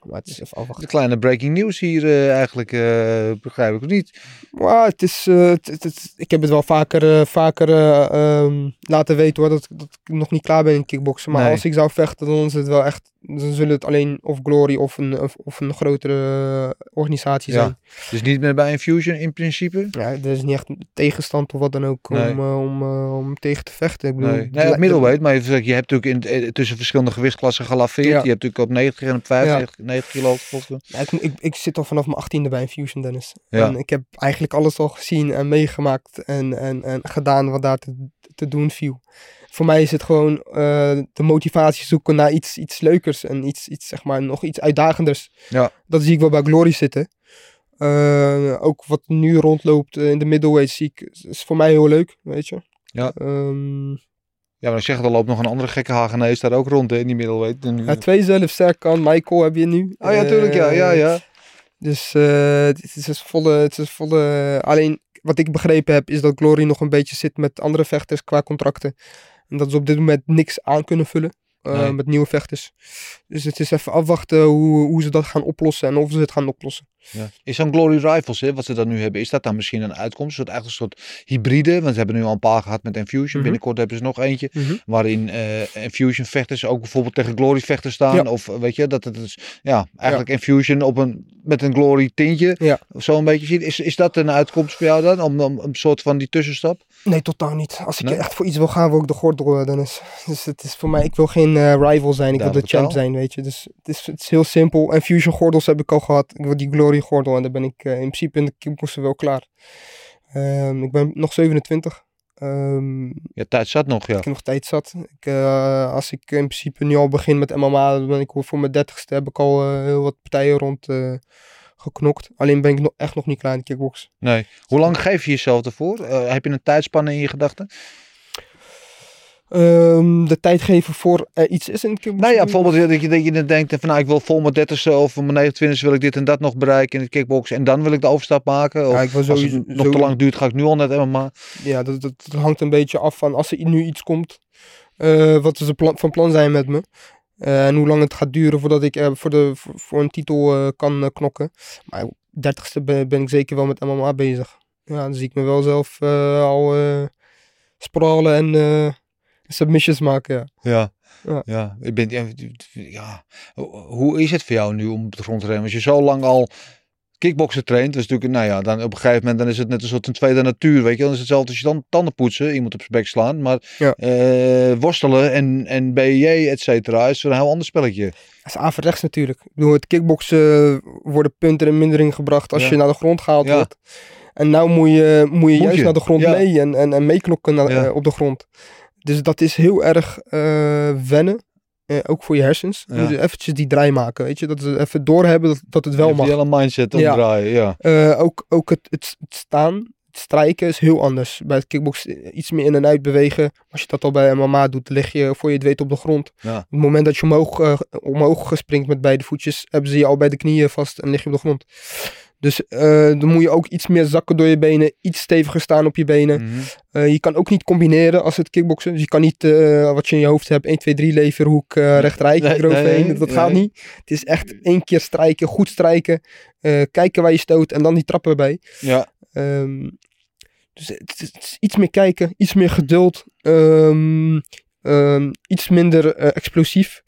maar het is even
De kleine breaking news hier eh, eigenlijk, eh, begrijp ik of niet.
Maar het is, eh, het, het- het- ik heb het wel vaker, vaker eh, ehm, laten weten hoor, dat, dat ik nog niet klaar ben in kickboksen. Maar
Nee.
als ik zou vechten, dan is het wel echt, dan zullen het alleen of Glory of een, of, of een grotere eh, organisatie
Ja.
zijn.
Dus niet meer bij Infusion in principe?
Ja, er is niet echt tegenstand of wat dan ook
Nee.
om, eh, om, eh, om tegen te vechten. Ik bedoel,
Nee, nee op middleweight, maar je, je hebt natuurlijk in, tussen verschillende gewichtsklassen gelaveerd.
Ja.
Je hebt natuurlijk op 90 en op 95 90 kilo gevochten.
Ik, ik, ik zit al vanaf mijn achttiende bij Infusion, Dennis.
Ja.
En ik heb eigenlijk alles al gezien en meegemaakt en, en, en gedaan wat daar te, te doen viel. Voor mij is het gewoon eh, de motivatie zoeken naar iets, iets leukers en iets, iets, zeg maar, nog iets uitdagenders.
Ja.
Dat zie ik wel bij Glory zitten. Eh, ook wat nu rondloopt eh, in de middleweight zie ik, is voor mij heel leuk, weet je.
Ja.
Ehm,
Ja, maar ik zeg er loopt nog een andere gekke Hagenees daar ook rond hè, in die middleweight. En nu-
ja, twee zelf sterk kan, Michael heb je nu.
Oh ja, tuurlijk, ja, ja, ja.
Dus het is dus volle, het is volle. Alleen wat ik begrepen heb, is dat Glory nog een beetje zit met andere vechters qua contracten. En dat ze op dit moment niks aan kunnen vullen eh,
Nee.
met nieuwe vechters. Dus het is even afwachten hoe, hoe ze dat gaan oplossen en of ze het gaan oplossen.
Ja. Is zo'n Glory Rivals, hè, wat ze dan nu hebben, is dat dan misschien een uitkomst? Een soort, eigenlijk een soort hybride, want ze hebben nu al een paar gehad met Infusion.
Mhm.
Binnenkort hebben ze nog eentje, waarin eh, Infusion vechters ook bijvoorbeeld tegen Glory vechters staan.
Ja.
Of eh, weet je, dat het is, ja, eigenlijk Infusion op een, met een Glory tintje.
Ja.
Zo een beetje ziet. Is, is dat een uitkomst voor jou dan, om, om een soort van die tussenstap?
Nee, totaal niet. Als ik
Nee?
echt voor iets wil gaan, wil ik de gordel, eh, Dennis. Dus het is voor mij, ik wil geen eh, rival zijn, ik wil de champ zijn, weet je. Dus het is, het is heel simpel. En Fusion gordels heb ik al gehad. Ik wil die Glory gordel en dan ben ik eh, in principe in de kickboksen wel klaar. Ehm, ik ben nog 27. Ehm,
Ja, tijd zat nog, ja.
ik heb nog tijd zat. Ik, als ik in principe nu al begin met MMA, dan ben ik voor mijn dertigste heb ik al heel wat partijen rond geknokt. Alleen ben ik nog, echt nog niet klaar in de kickbox.
Nee. Hoe lang geef je jezelf ervoor? Eh, heb je een tijdspanne in je gedachten?
Ehm, de tijd geven voor iets is in de kickbox.
Nou ja, bijvoorbeeld dat je, dat je denkt van nou ik wil vol mijn 30ste of mijn 29ste wil ik dit en dat nog bereiken in het kickboxen en dan wil ik de overstap maken. Of
Ja, ik wil
als het nog te lang duurt ga ik nu al net MMA.
Ja, dat, dat, dat hangt een beetje af van als er nu iets komt. eh, wat ze plan, van plan zijn met me. Eh, en hoe lang het gaat duren voordat ik eh, voor, de, voor, voor een titel eh, kan knokken. Maar 30ste ben, ben ik zeker wel met MMA bezig. Ja, dan zie ik me wel zelf al sprawlen en eh, submissions maken. Ja.
Ja.
Ja.
Ja. Ik ben, ja, ja. Hoe is het voor jou nu om op de grond te rennen? Als je zo lang al kickboksen traint, dus natuurlijk, nou ja, dan op een gegeven moment dan is het net een soort een tweede natuur, weet je. Dan is het hetzelfde als je dan tanden poetsen, iemand op zijn bek slaan, maar
Ja.
eh, worstelen en, en BJ, et cetera, is een heel ander spelletje.
Dat is averechts natuurlijk. Bedoel, het kickboksen worden punten in mindering gebracht als
Ja.
je naar de grond gehaald
Ja.
wordt. En nou moet je, moet je juist naar de grond mee en, en, en meeknokken eh, op de grond. Dus dat is heel erg eh, wennen. Eh, ook voor je hersens. Je
Ja.
moet eventjes die draai maken, weet je. Dat ze even doorhebben dat, dat het wel
Even
mag.
Die hele mindset omdraaien, ja.
Eh, ook ook het, het, het staan. strijken is heel anders. Bij het kickbox iets meer in en uit bewegen. Als je dat al bij MMA doet, lig je voor je het weet op de grond.
Ja.
Op het moment dat je omhoog, eh, omhoog springt met beide voetjes, hebben ze je al bij de knieën vast en lig je op de grond. Dus eh, dan moet je ook iets meer zakken door je benen, iets steviger staan op je benen.
Mhm.
Eh, je kan ook niet combineren als het kickboksen. Dus je kan niet eh, wat je in je hoofd hebt, 1, 2, 3 leverhoek, eh rechterrijtje
Nee,
eroverheen.
nee,
dat gaat niet. Het is echt één keer strijken, goed strijken, kijken waar je stoot en dan die trappen erbij.
Ja.
Ehm, dus het, is- het is iets meer kijken, iets meer geduld, ehm, ehm, iets minder explosief.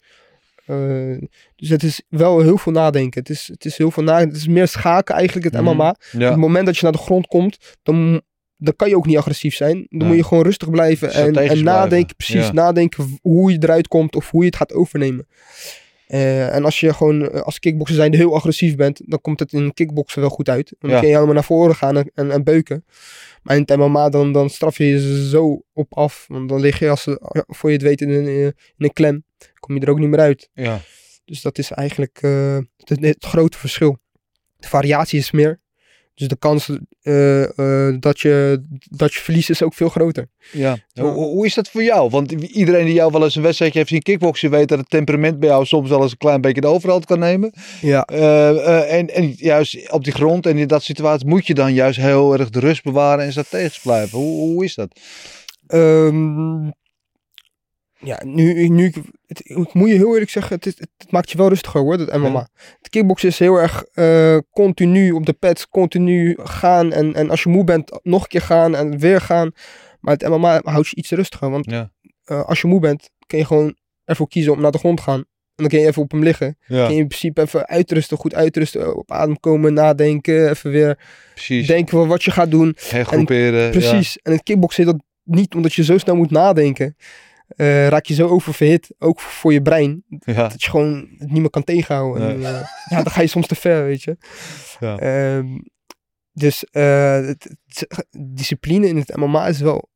Eh, dus het is wel heel veel nadenken. Het is, het is heel veel nadenken. Het is meer schaken eigenlijk, het. MMA. Op
Ja.
het moment dat je naar de grond komt, dan, dan kan je ook niet agressief zijn. Dan moet je gewoon rustig blijven en, en
blijven.
nadenken, precies,
Ja.
nadenken hoe je eruit komt of hoe je het gaat overnemen. Eh, en als je gewoon eh, als kickbokser zijnde heel agressief bent, dan komt het in kickboksen wel goed uit. Dan kun je helemaal naar voren gaan en, en, en beuken. Maar in het MMA dan, dan straf je je zo op af. Want dan lig je als, voor je het weet in een, in een klem. Kom je er ook niet meer uit.
Ja.
Dus dat is eigenlijk eh, het, het grote verschil. De variatie is meer. Dus de kans eh, dat, je, dat je verliest is ook veel groter.
Ja.
Ja.
Hoe, hoe is dat voor jou? Want iedereen die jou wel eens een wedstrijdje heeft zien kickboksen, weet dat het temperament bij jou soms wel eens een klein beetje de overhand kan nemen.
Ja.
En, en juist op die grond en in dat situatie moet je dan juist heel erg de rust bewaren en strategisch blijven. Hoe, hoe is dat?
Ehm, ja, nu, nu het, ik moet je heel eerlijk zeggen, het, is- het, maakt je wel rustiger hoor, dat MMA. Het kickboksen is heel erg eh, continu op de pads, continu gaan. En, en als je moe bent, nog een keer gaan en weer gaan. Maar het MMA houdt je iets rustiger. Want
Ja.
eh, als je moe bent, kun je gewoon ervoor kiezen om naar de grond te gaan. En dan kun je even op hem liggen.
Ja,
Kun je in principe even uitrusten, goed uitrusten, op adem komen, nadenken. Even weer
precies.
denken van wat je gaat doen.
Hergroeperen.
Precies. En het kickboksen is dat niet, omdat je zo snel moet nadenken. Eh, raak je zo oververhit, ook voor je brein,
Ja.
dat je gewoon het niet meer kan tegenhouden.
Nee.
En, eh, ja, dan ga je soms te ver, weet je.
Ja.
Ehm, dus eh, het, het- discipline in het MMA is wel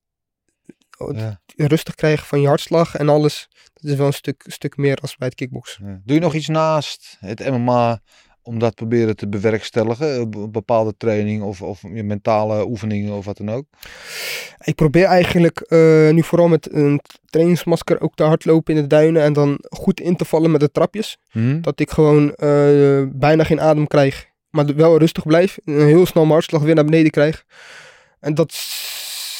Ja.
rustig krijgen van je hartslag en alles. Dat is wel een stuk, stuk meer als bij het kickboksen.
Doe je nog iets naast het MMA om dat proberen te bewerkstelligen? Een be- bepaalde training of, of je mentale oefeningen of wat dan ook?
Ik probeer eigenlijk eh, nu vooral met een trainingsmasker ook te hardlopen in de duinen en dan goed in te vallen met de trapjes.
Hm?
Dat ik gewoon eh, bijna geen adem krijg. Maar wel rustig blijf. En heel snel mijn hartslag weer naar beneden krijg. En dat,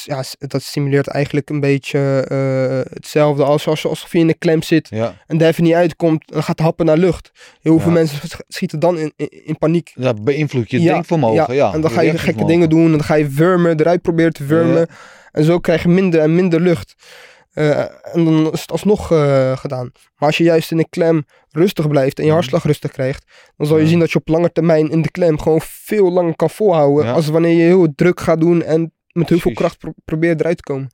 ja, dat stimuleert eigenlijk een beetje eh, hetzelfde als, als alsof je in een klem zit.
Ja.
En daar even niet uitkomt. Dan gaat happen naar lucht. Heel veel
Ja.
mensen sch- schieten dan in, in, in paniek.
Dat beïnvloedt je denkvermogen. Ja,
en dan ga je gekke dingen doen. En dan ga je wurmen, eruit proberen te wurmen. En zo krijg je minder en minder lucht. Eh, en dan is het alsnog eh, gedaan. Maar als je juist in een klem rustig blijft en je
Mhm.
hartslag rustig krijgt, dan zal je
Ja.
zien dat je op lange termijn in de klem gewoon veel langer kan volhouden.
Ja.
Als wanneer je heel druk gaat doen en met heel veel kracht pro- probeert eruit te komen.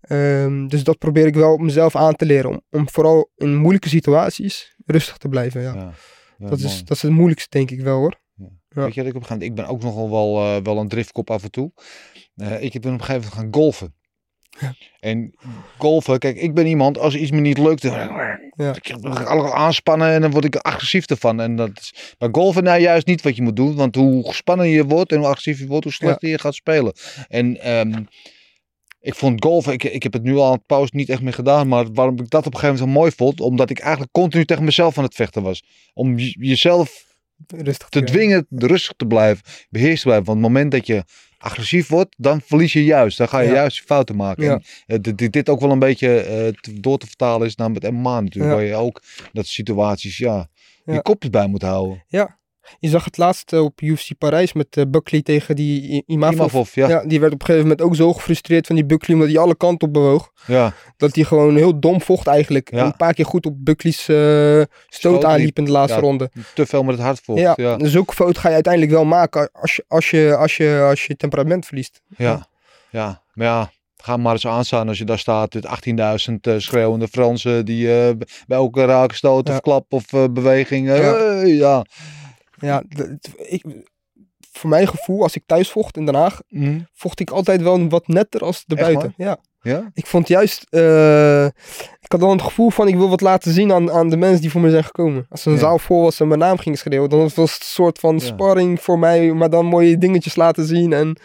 Ehm, dus dat probeer ik wel mezelf aan te leren. Om, om vooral in moeilijke situaties rustig te blijven. Ja.
Ja. Ja,
dat, is, dat is het moeilijkste, denk ik wel hoor. Ja.
Weet je, dat ik, op een gegeven moment- ik ben ook nogal wel, eh, wel een driftkop af en toe. Eh, ik ben op een gegeven moment gaan En golfen, kijk, ik ben iemand, als iets me niet lukt, dan,
Ja.
ik ga alles aanspannen en dan word ik agressief ervan. En dat is bij golfen nou juist niet wat je moet doen, want hoe gespannen je wordt en hoe agressief je wordt, hoe slechter je gaat spelen. En ehm, ik vond golfen, ik, ik heb het nu al aan het pauze niet echt meer gedaan, maar waarom ik dat op een gegeven moment zo mooi vond, omdat ik eigenlijk continu tegen mezelf aan het vechten was. Om je- jezelf
Rustig
te dwingen rustig te blijven, beheerst te blijven. Want het moment dat je agressief wordt, dan verlies je juist. Dan ga je
Ja.
juist fouten maken.
Ja.
En, eh, dit- dit, ook wel een beetje eh, door te vertalen is naar het MMA natuurlijk.
Ja.
Waar je ook dat situaties, ja,
Ja.
je kopjes bij moet houden.
Je zag het laatst eh, op UFC Parijs met eh, Buckley tegen die Imavov.
Imavov, ja.
Ja, die werd op een gegeven moment ook zo gefrustreerd van die Buckley, omdat hij alle kanten op bewoog.
ja.
Dat hij gewoon heel dom vocht eigenlijk.
Ja.
En een paar keer goed op Buckley's eh, stoot
Stoot
aanliep in de laatste ronde.
Te veel met het hart vocht.
Ja, dus zulke fout ga je uiteindelijk wel maken als je, als je, als je, als je temperament verliest.
Ja. ja. Maar ja, ga maar eens aanstaan als je daar staat. Dit 18.000 eh, schreeuwende Fransen die bij elke raakstoot
Ja.
of klap of beweging.
ja.
Ja,
ik, voor mijn gevoel, als ik thuis vocht in Den Haag,
Hm.
vocht ik altijd wel wat netter als erbuiten. Ja.
Ja?
Ik vond juist, eh, ik had dan het gevoel van ik wil wat laten zien aan, aan de mensen die voor me zijn gekomen. Als een
Ja.
zaal vol was en mijn naam ging schreeuwen, dan was het een soort van
Ja.
sparring voor mij, maar dan mooie dingetjes laten zien. En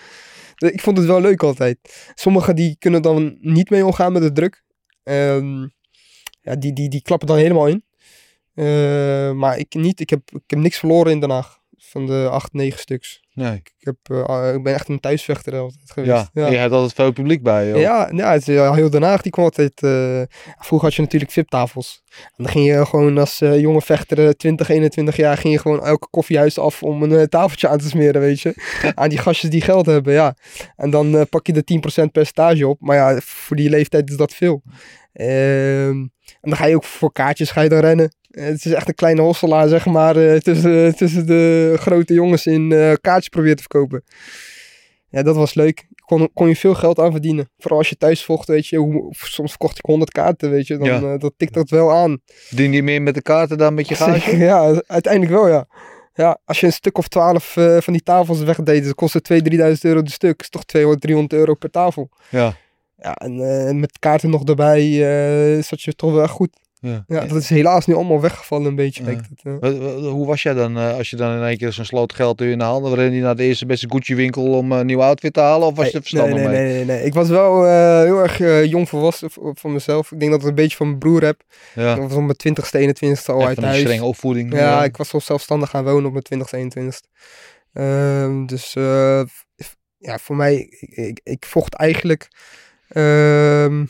ik vond het wel leuk altijd. Sommigen die kunnen dan niet mee omgaan met de druk. Ehm, ja, die, die, die klappen dan helemaal in. Eh, maar ik niet. Ik heb, ik heb niks verloren in Den Haag. Van de acht, negen stuks.
Nee.
Ik, heb, eh, ik ben echt een thuisvechter altijd geweest.
Ja, je hebt altijd veel publiek bij.
Ja, ja, het heel Den Haag die kwam altijd. eh, vroeger had je natuurlijk VIP-tafels. En dan ging je gewoon als jonge vechter, eh, 20, 21 jaar, ging je gewoon elke koffiehuis af om een tafeltje aan te smeren, weet je. aan die gastjes die geld hebben, ja. En dan pak je de 10% percentage op. Maar ja, voor die leeftijd is dat veel. Ehm, en dan ga je ook voor kaartjes ga je dan rennen. Eh, Het is echt een kleine hosselaar, zeg maar, eh, tussen, tussen de grote jongens in eh, kaartjes proberen te verkopen. Ja, dat was leuk. Kon, kon je veel geld aan verdienen. Vooral als je thuis vocht, weet je. Hoe, soms verkocht ik 100 kaarten, weet je. Dan
Ja.
eh, dat tikt dat wel aan.
Dien je meer met de kaarten dan met je?
Zeker, ja, uiteindelijk wel, ja. Ja, als je een stuk of 12 eh, van die tafels wegdeed, dan kost het 2.000, 3.000 euro de stuk. is toch 200, 300 euro per tafel.
Ja.
Ja, en eh, met kaarten nog erbij eh, zat je toch wel goed.
Ja.
Ja, dat is helaas nu allemaal weggevallen een beetje.
Ja.
het, ja.
Wat- Hoe was jij dan eh, als je dan in één keer zo'n sloot geld in de handen rende je naar de eerste beste Gucci winkel om een nieuw outfit te halen? Of was je er
Nee,
verstandig
nee,
mee?
nee, nee, nee. Ik was wel eh, heel erg eh, jong volwassen van mezelf. Ik denk dat ik een beetje van mijn broer heb.
Ja.
Ik was op mijn 20ste, 21ste al
Echt
uit
een
huis.
strenge opvoeding.
Ja, ik was al zelfstandig gaan wonen op mijn 20ste, 21ste. Ehm, dus eh, ja, voor mij, ik, ik, ik vocht eigenlijk. ehm,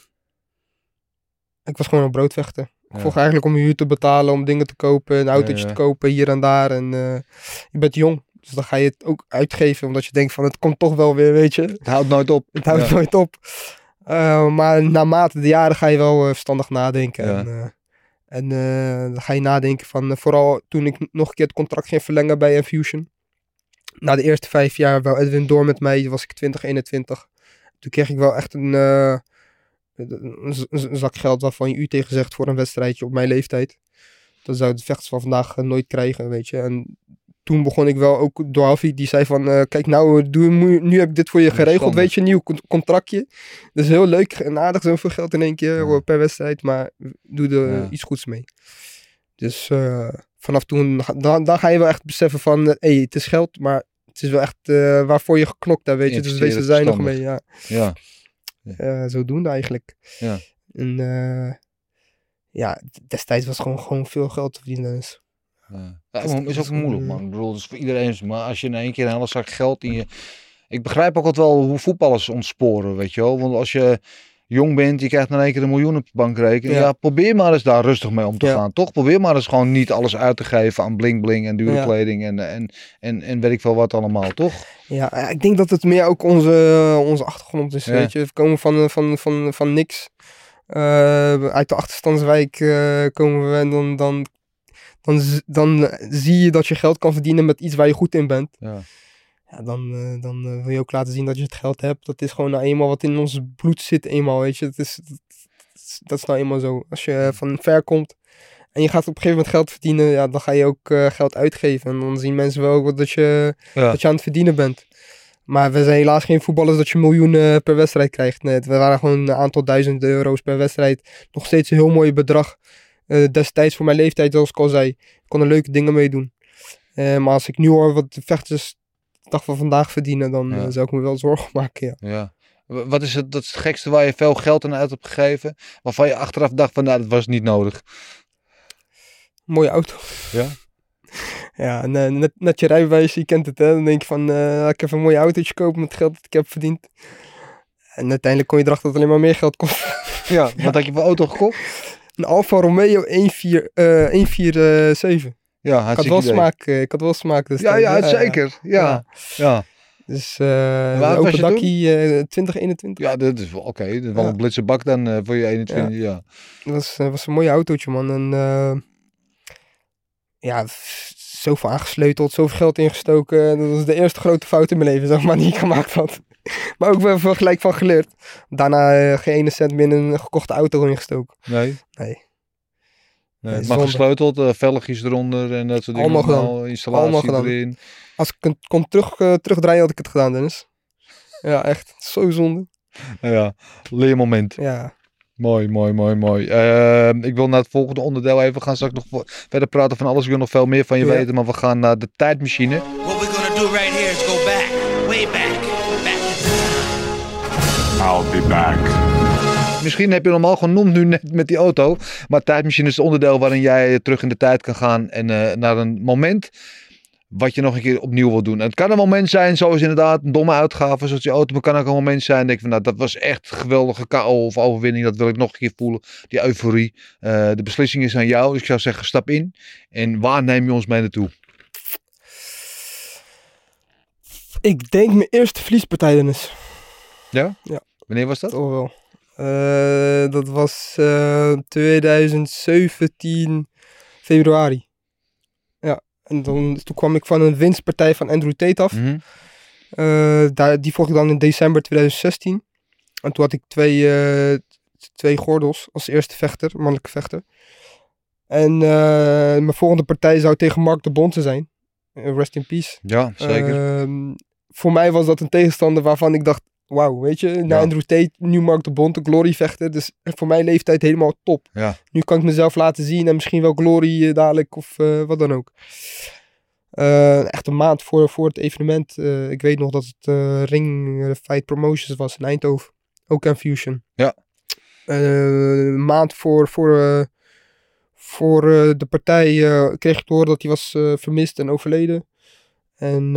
ik was gewoon een broodvechter. Ik vocht eigenlijk om huur te betalen, om dingen te kopen, een autootje te kopen hier en daar. En eh, je bent jong, dus dan ga je het ook uitgeven, omdat je denkt van het komt toch wel weer, weet je.
Het houdt nooit op.
Het houdt
Ja.
nooit op. Eh, maar naarmate de jaren ga je wel eh, verstandig nadenken.
Ja.
En, en dan ga je nadenken van, vooral toen ik nog een keer het contract ging verlengen bij Infusion. Na de eerste vijf jaar wel Edwin door met mij, was ik 20, 21. Toen kreeg ik wel echt een, een, zak geld waarvan je u tegen zegt voor een wedstrijdje op mijn leeftijd. Dat zou de vechters van vandaag eh, nooit krijgen, weet je. En toen begon ik wel ook door Hafi, die zei van, eh, kijk nou, doe, nu, heb ik dit voor je geregeld, weet je, een nieuw con- contractje. Dat is heel leuk en aardig, zoveel geld in één keer
Ja.
per wedstrijd, maar doe er
Ja.
iets goeds mee. Dus eh, vanaf toen, dan, dan ga je wel echt beseffen van, hé, hey, het is geld, maar het is wel echt waarvoor je geknokt hebt, weet je. Dus wees er zuinig
verstandig.
mee, ja.
Ja.
Eh, zodoende eigenlijk.
Ja.
En eh, ja, destijds was gewoon, gewoon veel geld te verdienen. Dus.
Ja.
Dat
Ja,
is-
ook moeilijk, man. Ik bedoel, het is voor iedereen. Maar als je in één keer een hele zak geld in je. Ik begrijp ook altijd wel hoe voetballers ontsporen, weet je wel. Want als je jong bent, je krijgt in één keer een miljoen op je bankrekening. Ja.
Ja.
probeer maar eens daar rustig mee om te
Ja.
gaan. Toch? Probeer maar eens gewoon niet alles uit te geven aan bling bling en dure
Ja.
kleding en, en, en, en weet ik veel wat allemaal, toch?
Ja, eh, ik denk dat het meer ook onze, onze achtergrond is. Weet je, we komen van, eh, van, van, van niks. Eh, uit de achterstandswijk eh, komen we en dan, dan, dan, z- dan zie je dat je geld kan verdienen met iets waar je goed in bent.
Ja.
Ja, dan, eh, dan eh, wil je ook laten zien dat je het geld hebt. Dat is gewoon nou eenmaal wat in ons bloed zit eenmaal, weet je. Dat is, dat, is- dat is nou eenmaal zo. Als je van ver komt en je gaat op een gegeven moment geld verdienen, ja, dan ga je ook eh, geld uitgeven. En dan zien mensen wel ook dat je,
Ja.
dat je aan het verdienen bent. Maar we zijn helaas geen voetballers dat je miljoenen per wedstrijd krijgt. Nee, we waren gewoon een aantal duizenden euro's per wedstrijd. Nog steeds een heel mooi bedrag. Eh, destijds voor mijn leeftijd, zoals ik al zei, ik kon er leuke dingen mee doen. Eh, maar als ik nu hoor wat de vechters de dag van vandaag verdienen, dan
Ja.
eh, zou ik me wel zorgen maken. Ja.
Ja. Wat is het, dat is het gekste waar je veel geld aan uit hebt gegeven? Waarvan je achteraf dacht van, nou, dat was niet nodig.
Mooie auto.
Ja?
Ja, en, eh, net, net je rijbewijs, je kent het hè. Dan denk je van, eh, laat ik even een mooi autootje kopen met het geld dat ik heb verdiend. En uiteindelijk kom je erachter dat het alleen maar meer geld kost.
Ja. Wat had je voor auto gekocht?
Een Alfa Romeo 14, eh 147.
Ja,
Ik had wel
idee.
smaak, eh, ik had wel smaak
Ja,
destijds,
ja,
hè.
zeker. Ja, ja.
Dus eh
was
open dakkie eh 2021.
Ja, dat is wel oké. Dat is wel
Ja.
een blitse bak dan voor je 21. Ja.
Dat was, was een mooi autootje, man. En eh, ja, zoveel aangesleuteld, zoveel geld ingestoken. Dat was de eerste grote fout in mijn leven, zeg maar, die ik gemaakt had. maar ook wel gelijk van geleerd. Daarna geen ene cent meer in een gekochte auto ingestoken.
Nee.
Nee.
Nee. Maar
zonde.
gesleuteld, eh, velgjes eronder en dat soort dingen.
Allemaal gedaan.
allemaal, Installatie
Allemaal gedaan.
erin.
Als ik het kon terug, eh, terugdraaien, had ik het gedaan, Dennis. Ja, echt. Zo zonde.
Ja, leermoment.
Ja.
Mooi, mooi, mooi, mooi. Ehm, ik wil naar het volgende onderdeel even. We gaan straks nog vo- verder praten van alles. Ik wil nog veel meer van je
Ja.
weten. Maar we gaan naar de tijdmachine.
What we're gonna do right here is go back, way back, back.
I'll be back.
Misschien heb je hem al genoemd nu net met die auto. Maar tijdmachine is het onderdeel waarin jij terug in de tijd kan gaan. En eh, naar een moment wat je nog een keer opnieuw wil doen. En het kan een moment zijn, zoals inderdaad een domme uitgave, zoals die auto. Maar het kan ook een moment zijn, denk ik van, nou, dat was echt een geweldige KO of overwinning. Dat wil ik nog een keer voelen. Die euforie. Eh, de beslissing is aan jou. Dus ik zou zeggen, stap in. En waar neem je ons mee naartoe?
Ik denk mijn eerste verliespartij, Dennis.
Wanneer was dat?
Toch wel. Eh, dat was eh, 2017 februari. Ja, en dan, toen kwam ik van een winstpartij van Andrew Tate af.
Mhm.
Eh, daar, die volgde ik dan in december 2016. En toen had ik twee, eh, twee gordels als eerste vechter, mannelijke vechter. En eh, mijn volgende partij zou tegen Mark de Bonte zijn. Eh, rest in peace.
Ja, zeker.
Ehm, voor mij was dat een tegenstander waarvan ik dacht, wauw, weet je, na. Andrew Tate, nu Mark de Bonte, Glory vechten. Dus voor mijn leeftijd helemaal top.
ja.
Nu kan ik mezelf laten zien en misschien wel Glory eh, dadelijk of eh, wat dan ook. Eh, echt een maand voor, voor het evenement. ik weet nog dat het Ring Fight Promotions was in Eindhoven. Ook aan Fusion.
Ja.
Een maand voor, voor, voor de partij kreeg ik te horen dat hij was vermist en overleden. En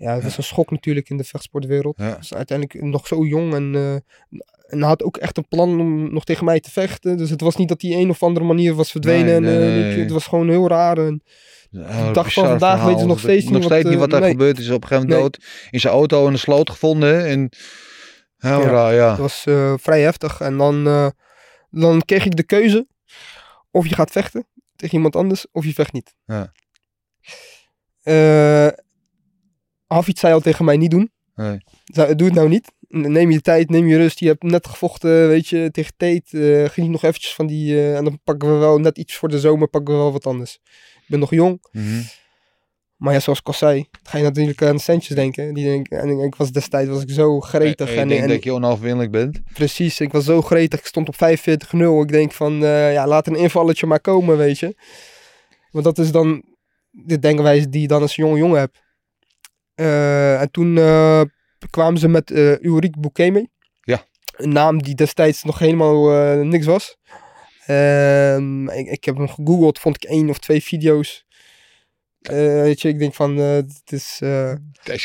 ja, het was een schok natuurlijk in de vechtsportwereld.
Ja.
Was uiteindelijk nog zo jong en, eh, en had ook echt een plan om nog tegen mij te vechten. Dus het was niet dat hij een of andere manier was verdwenen.
Nee,
en,
nee,
eh,
nee.
het was gewoon heel raar. En,
Een
dag van vandaag
verhaal.
weten ze nog steeds niet
nog
wat,
steeds niet
eh,
wat daar
nee.
gebeurd is. Op een gegeven moment dood in zijn auto in de sloot gevonden. En heel
Ja.
raar, ja.
Het was vrij heftig. En dan, dan kreeg ik de keuze. Of je gaat vechten tegen iemand anders, of je vecht niet.
Ja.
Eh, Hafid zei al tegen mij niet doen.
Nee.
Doe het nou niet. Neem je tijd, neem je rust. Je hebt net gevochten, weet je, tegen Tate. eh geniet nog eventjes van die... eh, en dan pakken we wel net iets voor de zomer, pakken we wel wat anders. Ik ben nog jong.
Mhm.
Maar ja, zoals ik al zei, ga je natuurlijk aan centjes denken. Die denk, en ik was destijds was ik zo gretig.
En je
en, en,
dat je onoverwinnelijk bent.
Precies, ik was zo gretig. Ik stond op 45-0. Ik denk van, eh, ja, laat een invalletje maar komen, weet je. Want dat is dan de denkwijze die je dan als jonge jongen hebt. Eh, en toen eh, kwamen ze met eh Ulrich Boukeme.
Ja.
Een naam die destijds nog helemaal niks was. Ehm, ik, ik heb hem gegoogeld, vond ik één of twee video's. Eh, weet je, ik denk van, eh, het is... ja,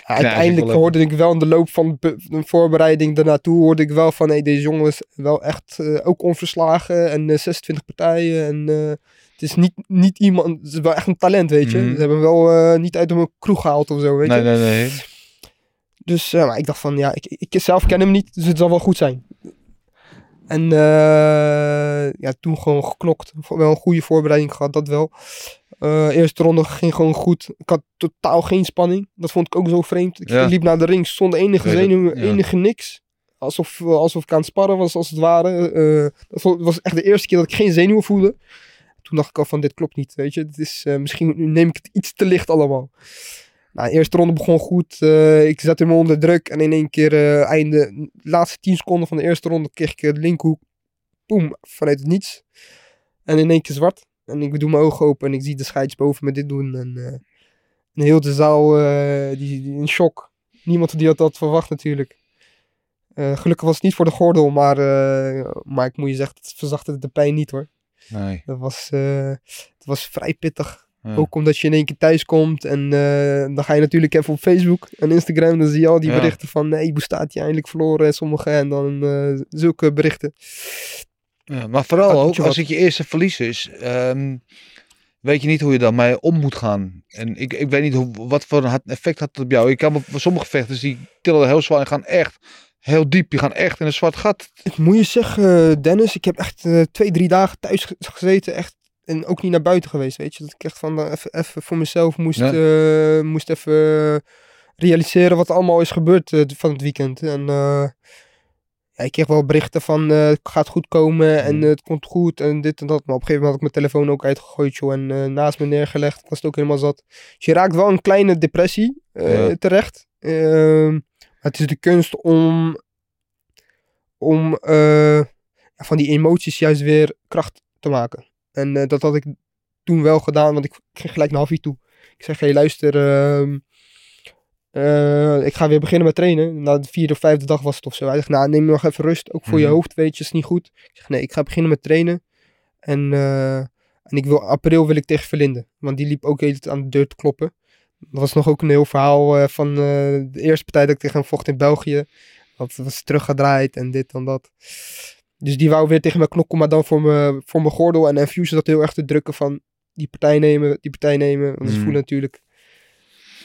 uiteindelijk hoorde ik wel in de loop van de voorbereiding daarnaartoe, hoorde ik wel van, hey, deze jongen is wel echt ook onverslagen en eh, 26 partijen en het is niet, niet iemand, het is wel echt een talent, weet je.
Mhm.
Ze hebben hem wel eh, niet uit een kroeg gehaald of zo, weet
Nee,
je.
nee, nee.
Dus eh, maar ik dacht van, ja, ik, ik zelf ken hem niet, dus het zal wel goed zijn. En eh, ja, toen gewoon geknokt. Wel een goede voorbereiding gehad, dat wel. Eerste ronde ging gewoon goed. Ik had totaal geen spanning. Dat vond ik ook zo vreemd. Ik
Ja.
liep naar de ring zonder enige
Weet het,
zenuw,
ja.
enige niks. Alsof, alsof ik aan het sparren was, als het ware. Eh, dat was echt de eerste keer dat ik geen zenuwen voelde. Toen dacht ik al van, dit klopt niet, weet je. Dit is, eh, misschien neem ik het iets te licht allemaal. Nou, de eerste ronde begon goed. Eh, ik zette hem onder druk. En in één keer, eh, einde, de laatste 10 seconden van de eerste ronde, kreeg ik de linkhoek. Boom, vanuit het niets. En in één keer zwart. En ik doe mijn ogen open en ik zie de scheids boven me dit doen. En, eh, en heel de zaal die, die in shock. Niemand die had dat verwacht natuurlijk. Gelukkig was het niet voor de gordel, maar, maar ik moet je zeggen, het verzachtte de pijn niet hoor.
Nee.
Dat was, eh, het was vrij pittig.
Ja.
Ook omdat je in één keer thuis komt en eh, dan ga je natuurlijk even op Facebook en Instagram. Dan zie je al die
Ja.
berichten van nee, hoe staat hij eindelijk verloren en sommige en dan eh, zulke berichten.
Ja, maar vooral
Dat
ook als het je eerste verlies is, ehm, weet je niet hoe je daarmee om moet gaan. En ik, ik weet niet hoe, wat voor een effect had het op jou. Ik kan me voor sommige vechters die tillen heel zwaar en gaan echt heel diep. Die gaan echt in een zwart gat.
Ik moet je zeggen, Dennis, ik heb echt eh, twee, drie dagen thuis ge- gezeten. Echt, en ook niet naar buiten geweest, weet je. Dat ik echt van eh, even, even voor mezelf moest,
Ja.
eh, moest even realiseren wat er allemaal is gebeurd van het weekend. En ja, ik kreeg wel berichten van het gaat goed komen en eh, het komt goed en dit en dat. Maar op een gegeven moment had ik mijn telefoon ook uitgegooid joh, en naast me neergelegd. Ik was het ook helemaal zat. Dus je raakt wel een kleine depressie
Ja.
terecht. Het is de kunst om, om eh, van die emoties juist weer kracht te maken. En eh, dat had ik toen wel gedaan, want ik ging gelijk naar Haffy toe. Ik zeg, hey luister, ehm, eh, ik ga weer beginnen met trainen. Na de vierde of vijfde dag was het of zo. Hij zegt, nou neem nog even rust. Ook voor je
Mhm.
hoofd, weet je, is niet goed. Ik zeg, nee, ik ga beginnen met trainen. En, en ik wil, april wil ik tegen Verlinden. Want die liep ook heel aan de deur te kloppen. Dat was nog ook een heel verhaal eh, van eh, de eerste partij dat ik tegen hem vocht in België. Dat was teruggedraaid en dit en dat. Dus die wou weer tegen me knokken, maar dan voor mijn voor mijn gordel. En Fuse dat heel erg te drukken van die partij nemen, die partij nemen. Want ze
Mhm.
voelen natuurlijk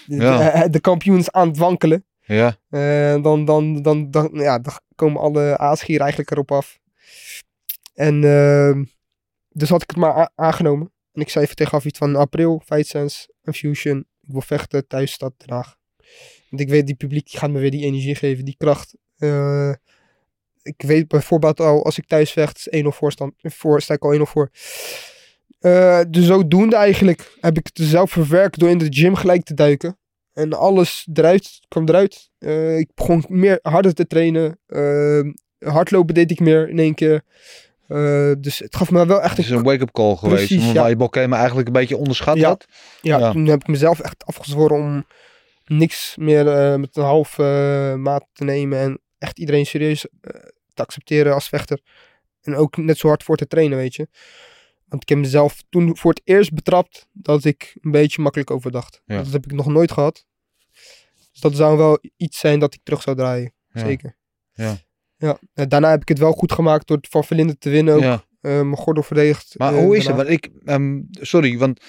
de,
Ja.
de, de kampioen is aan het wankelen.
Ja.
Eh, dan, dan, dan, dan, ja, dan komen alle aasgieren eigenlijk erop af. En ehm, dus had ik het maar aangenomen. En ik zei even tegen Afid van april, Fight Sense, Infusion. Ik wil vechten, thuisstad, Den Haag. Want ik weet, die publiek gaat me weer die energie geven, die kracht. Eh, ik weet bijvoorbeeld al, als ik thuis vecht, is 1-0 voorstand. Voor, sta ik al 1-0 voor. Eh, dus zodoende eigenlijk heb ik het zelf verwerkt door in de gym gelijk te duiken. En alles eruit, kwam eruit. Eh, ik begon meer harder te trainen. Hardlopen deed ik meer in één keer. Eh, dus het gaf me wel echt
Het is een wake-up call geweest.
Precies, ja.
je Bokema eigenlijk een beetje onderschat
Ja.
had.
Ja,
Ja.
toen heb ik mezelf echt afgezworen om niks meer eh, met een half eh, maat te nemen. En echt iedereen serieus te accepteren als vechter. En ook net zo hard voor te trainen, weet je. Want ik heb mezelf toen voor het eerst betrapt dat ik een beetje makkelijk overdacht.
Ja.
Dat heb ik nog nooit gehad. Dus dat zou wel iets zijn dat ik terug zou draaien. Zeker.
Ja.
Ja. En daarna heb ik het wel goed gemaakt door van Verlinden te winnen. Ook
Ja.
eh, mijn gordel verdedigd.
Maar
eh,
hoe is het? Want ik, ehm, sorry, want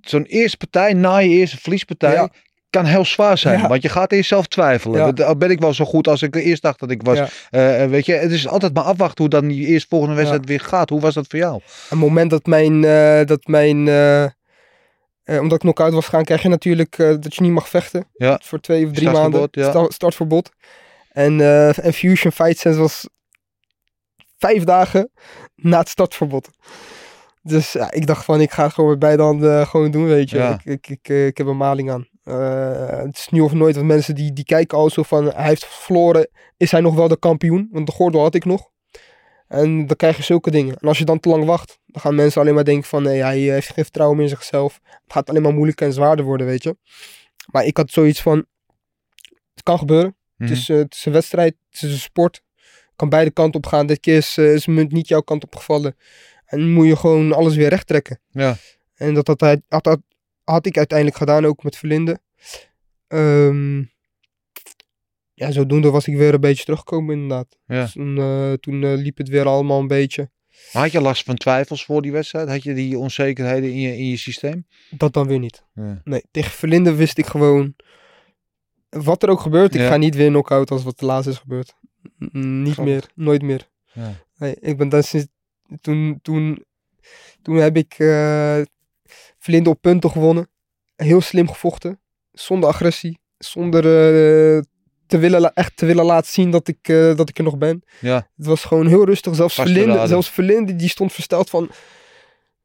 zo'n eerste partij, na je eerste verliespartij,
Ja.
kan heel zwaar zijn.
Ja.
Want je gaat eerst zelf twijfelen.
Ja.
Ben ik wel zo goed als ik eerst dacht dat ik was. Eh, weet je, het is altijd maar afwachten hoe dan die eerst volgende wedstrijd weer gaat. Hoe was dat voor jou?
het moment dat mijn, dat mijn omdat ik knock-out was gaan, krijg je natuurlijk dat je niet mag vechten.
Ja.
Voor twee of drie maanden.
Startverbod.
En, eh, en Fusion Fight Sense was vijf dagen na het startverbod. Dus ja, ik dacht van, ik ga het gewoon met beide handen gewoon doen, weet je.
Ja.
Ik, ik, ik, eh, ik heb een maling aan. Eh, het is nu of nooit, want mensen die, die kijken al zo van, hij heeft verloren, is hij nog wel de kampioen? Want de gordel had ik nog. En dan krijg je zulke dingen. En als je dan te lang wacht, dan gaan mensen alleen maar denken van, nee, hij heeft geen vertrouwen meer in zichzelf. Het gaat alleen maar moeilijker en zwaarder worden, weet je. Maar ik had zoiets van, het kan gebeuren.
Mhm.
Het, is, het is een wedstrijd, het is een sport. Kan beide kanten op gaan. Dit keer is, eh, is munt niet jouw kant op gevallen. En moet je gewoon alles weer recht trekken.
Ja.
En dat had, hij, had, had, had ik uiteindelijk gedaan, ook met Verlinde. Ehm, ja, zodoende was ik weer een beetje teruggekomen inderdaad.
Ja.
Dus toen eh, toen liep het weer allemaal een beetje.
Maar had je last van twijfels voor die wedstrijd? Had je die onzekerheden in je, in je systeem?
Dat dan weer niet.
Ja.
Nee, tegen Verlinde wist ik gewoon... Wat er ook gebeurt, ik
Ja.
ga niet weer knock-out als wat de laatste is gebeurd. N- niet meer, nooit meer.
Ja.
Nee, ik ben dan sinds... Toen, toen, toen heb ik Verlinde op punten gewonnen. Heel slim gevochten. Zonder agressie. Zonder eh, te willen, echt te willen laten zien dat ik, eh, dat ik er nog ben.
Ja.
Het was gewoon heel rustig. Zelfs. Verlinde, zelfs Verlinde die stond versteld van...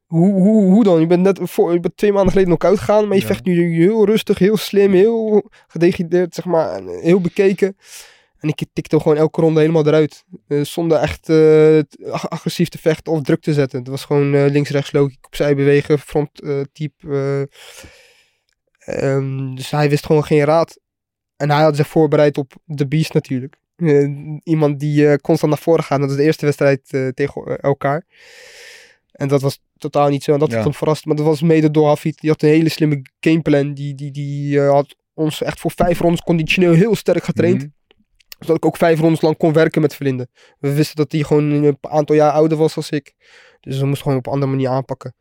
Hoe, hoe, hoe dan? Je bent net voor, je bent twee maanden geleden knock-out gegaan, maar je
Ja.
vecht nu heel rustig, heel slim, heel gedecideerd, zeg maar, heel bekeken. En ik tikte gewoon elke ronde helemaal eruit. Eh, zonder echt eh, agressief te vechten of druk te zetten. Het was gewoon eh, links-rechts logisch opzij bewegen, front type. eh. Ehm, dus hij wist gewoon geen raad. En hij had zich voorbereid op de beast natuurlijk. Iemand die constant naar voren gaat. Dat is de eerste wedstrijd tegen elkaar. En dat was totaal niet zo. En dat
Ja.
had hem verrast. Maar dat was mede door Hafid. Die had een hele slimme gameplan. Die, die, die eh, had ons echt voor vijf rondes conditioneel heel sterk getraind.
Mhm.
Zodat ik ook vijf rondes lang kon werken met Verlinde. We wisten dat hij gewoon een aantal jaar ouder was als ik. Dus we moesten gewoon op een andere manier aanpakken.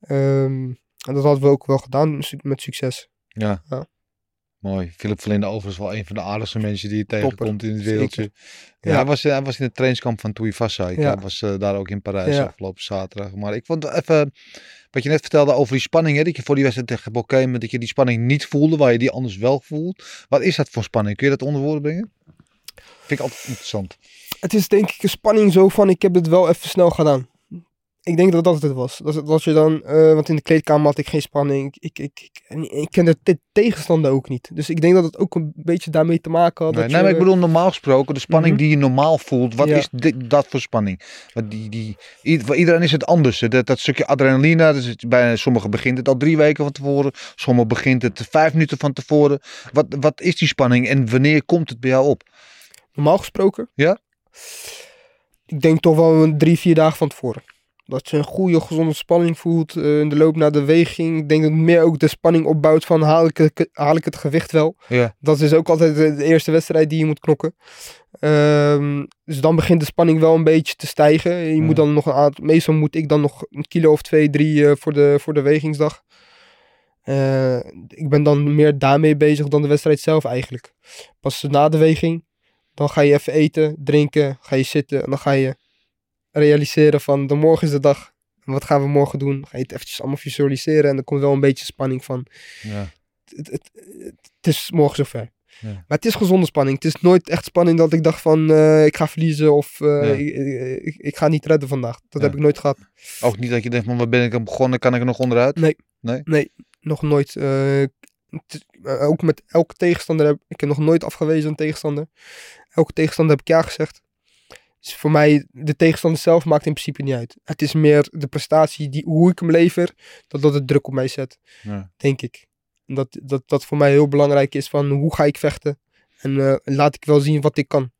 Ehm, en dat hadden we ook wel gedaan su- met succes.
Ja.
Ja.
Mooi. Philip Verlinde overigens wel een van de aardigste mensen die je tegenkomt in het wereldje. Ja,
Ja.
Hij, was, hij was in het trainingskamp van Tuivasa. Ik
Ja.
eh, was eh, daar ook in Parijs
Ja.
afgelopen zaterdag. Maar ik vond even, wat je net vertelde over die spanning. Hè, dat je voor die wedstrijd tegen Bokema, dat je die spanning niet voelde, waar je die anders wel voelt. Wat is dat voor spanning? Kun je dat onder woorden brengen? Vind ik altijd interessant.
Het is denk ik een spanning zo van ik heb het wel even snel gedaan. Ik denk dat dat het was. Dat, je dan, eh, want in de kleedkamer had ik geen spanning. Ik, ik, ik, en ik kende de tegenstander ook niet. Dus ik denk dat het ook een beetje daarmee te maken had.
Nee,
dat
nee, maar ik bedoel normaal gesproken, de spanning
Mhm.
die je normaal voelt. Wat
Ja.
is dit, dat voor spanning? Want die, die, iedereen is het anders. Dat, dat stukje adrenaline, dat is, bij sommigen begint het al drie weken van tevoren. Sommigen begint het vijf minuten van tevoren. Wat, wat is die spanning en wanneer komt het bij jou op?
Normaal gesproken?
Ja?
Ik denk toch wel een drie, vier dagen van tevoren. Dat je een goede, gezonde spanning voelt eh, in de loop naar de weging. Ik denk dat het meer ook de spanning opbouwt van haal ik, het- haal ik het gewicht wel.
Ja.
Dat is ook altijd de, eerste wedstrijd die je moet knokken. Ehm, dus dan begint de spanning wel een beetje te stijgen. Je
Ja.
moet dan nog een aantal, meestal moet ik dan nog een kilo of twee, drie eh, voor, de, voor de wegingsdag. Eh, ik ben dan meer daarmee bezig dan de wedstrijd zelf eigenlijk. Pas na de weging, dan ga je even eten, drinken, ga je zitten en dan ga je realiseren van de morgen is de dag. Wat gaan we morgen doen? Ga je het eventjes allemaal visualiseren en dan komt wel een beetje spanning van
Ja.
het, het, het is morgen zover.
Ja.
Maar het is gezonde spanning. Het is nooit echt spanning dat ik dacht van eh, ik ga verliezen of eh,
Ja.
ik, ik, ik ga niet redden vandaag. Dat
Ja.
heb ik nooit gehad.
Ook niet dat je denkt, van waar ben ik aan begonnen? Kan ik er nog onderuit?
Nog nooit. eh, het- eh, ook met elke tegenstander heb ik heb nog nooit afgewezen een tegenstander. Elke tegenstander heb ik ja gezegd. Dus voor mij, de tegenstander zelf maakt in principe niet uit. Het is meer de prestatie, die, hoe ik hem lever, dat dat het druk op mij zet.
Ja.
denk ik. Dat, dat, dat voor mij heel belangrijk is van hoe ga ik vechten. En eh, laat ik wel zien wat ik kan.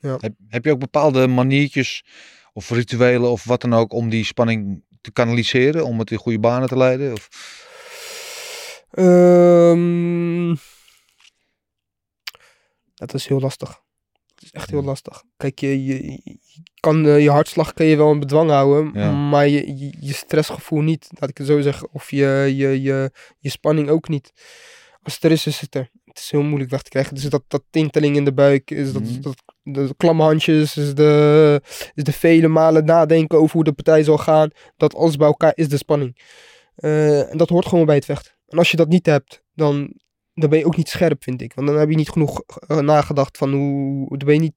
Heb, heb je ook bepaalde maniertjes of rituelen of wat dan ook om die spanning te kanaliseren? Om het in goede banen te leiden? Of,
Ehm, dat is heel lastig. Is echt heel lastig. Kijk, je, je, je kan, eh, je hartslag kan je wel in bedwang houden,
Ja.
maar je, je, je stressgevoel niet, laat ik het zo zeggen. Of je, je, je, je spanning ook niet. Als het er is, is het er. Het is heel moeilijk weg te krijgen. Dus dat, dat tinteling in de buik, is dat,
Mhm.
dat, de klamme handjes, is de, is de vele malen nadenken over hoe de partij zal gaan. Dat alles bij elkaar is de spanning. Eh, en dat hoort gewoon bij het vechten. En als je dat niet hebt, dan, dan ben je ook niet scherp, vind ik. Want dan heb je niet genoeg eh, nagedacht van hoe... Dan ben je niet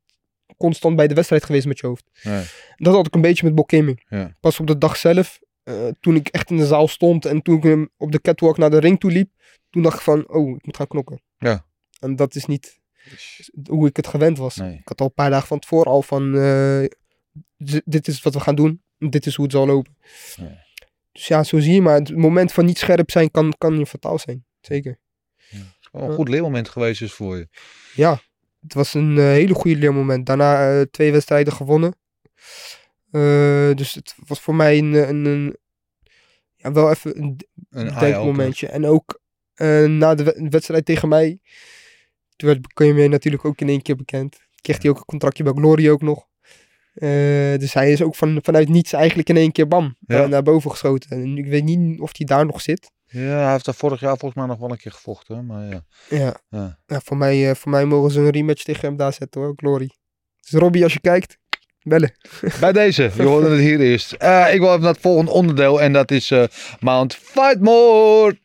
constant bij de wedstrijd geweest met je hoofd.
nee.
Dat had ik een beetje met Bokiming.
Ja.
Pas op de dag zelf, eh, toen ik echt in de zaal stond en toen ik hem op de catwalk naar de ring toe liep, toen dacht ik van, oh, ik moet gaan knokken.
Ja.
En dat is niet hoe ik het gewend was.
Nee.
Ik had al een paar dagen van tevoren al van, eh, dit is wat we gaan doen, dit is hoe het zal lopen. Dus ja, zo zie je maar, het moment van niet scherp zijn kan, kan je fataal zijn. Zeker.
Een goed leermoment geweest is voor je.
Ja, het was een eh, hele goede leermoment. Daarna eh, twee wedstrijden gewonnen. Eh, dus het was voor mij een, een, een- ja, wel even een
Een
denkmomentje. En ook na de we- wedstrijd tegen mij, toen werd Bukemi natuurlijk ook in één keer bekend. Kreeg hij ook een contractje bij Glory ook nog. Dus hij is ook van, vanuit niets eigenlijk in één keer bam
Ja.
naar boven geschoten. En ik weet niet of hij daar nog zit.
Ja, hij heeft daar vorig jaar volgens mij nog wel een keer gevochten. Maar ja.
Ja,
ja.
ja voor, mij, eh, voor mij mogen ze een rematch tegen hem daar zetten hoor, Glory. Dus Robbie, als je kijkt, bellen.
Bij deze, je hoorde het hier eerst. Eh, ik wil even naar het volgende onderdeel en dat is eh, Mount Fightmore.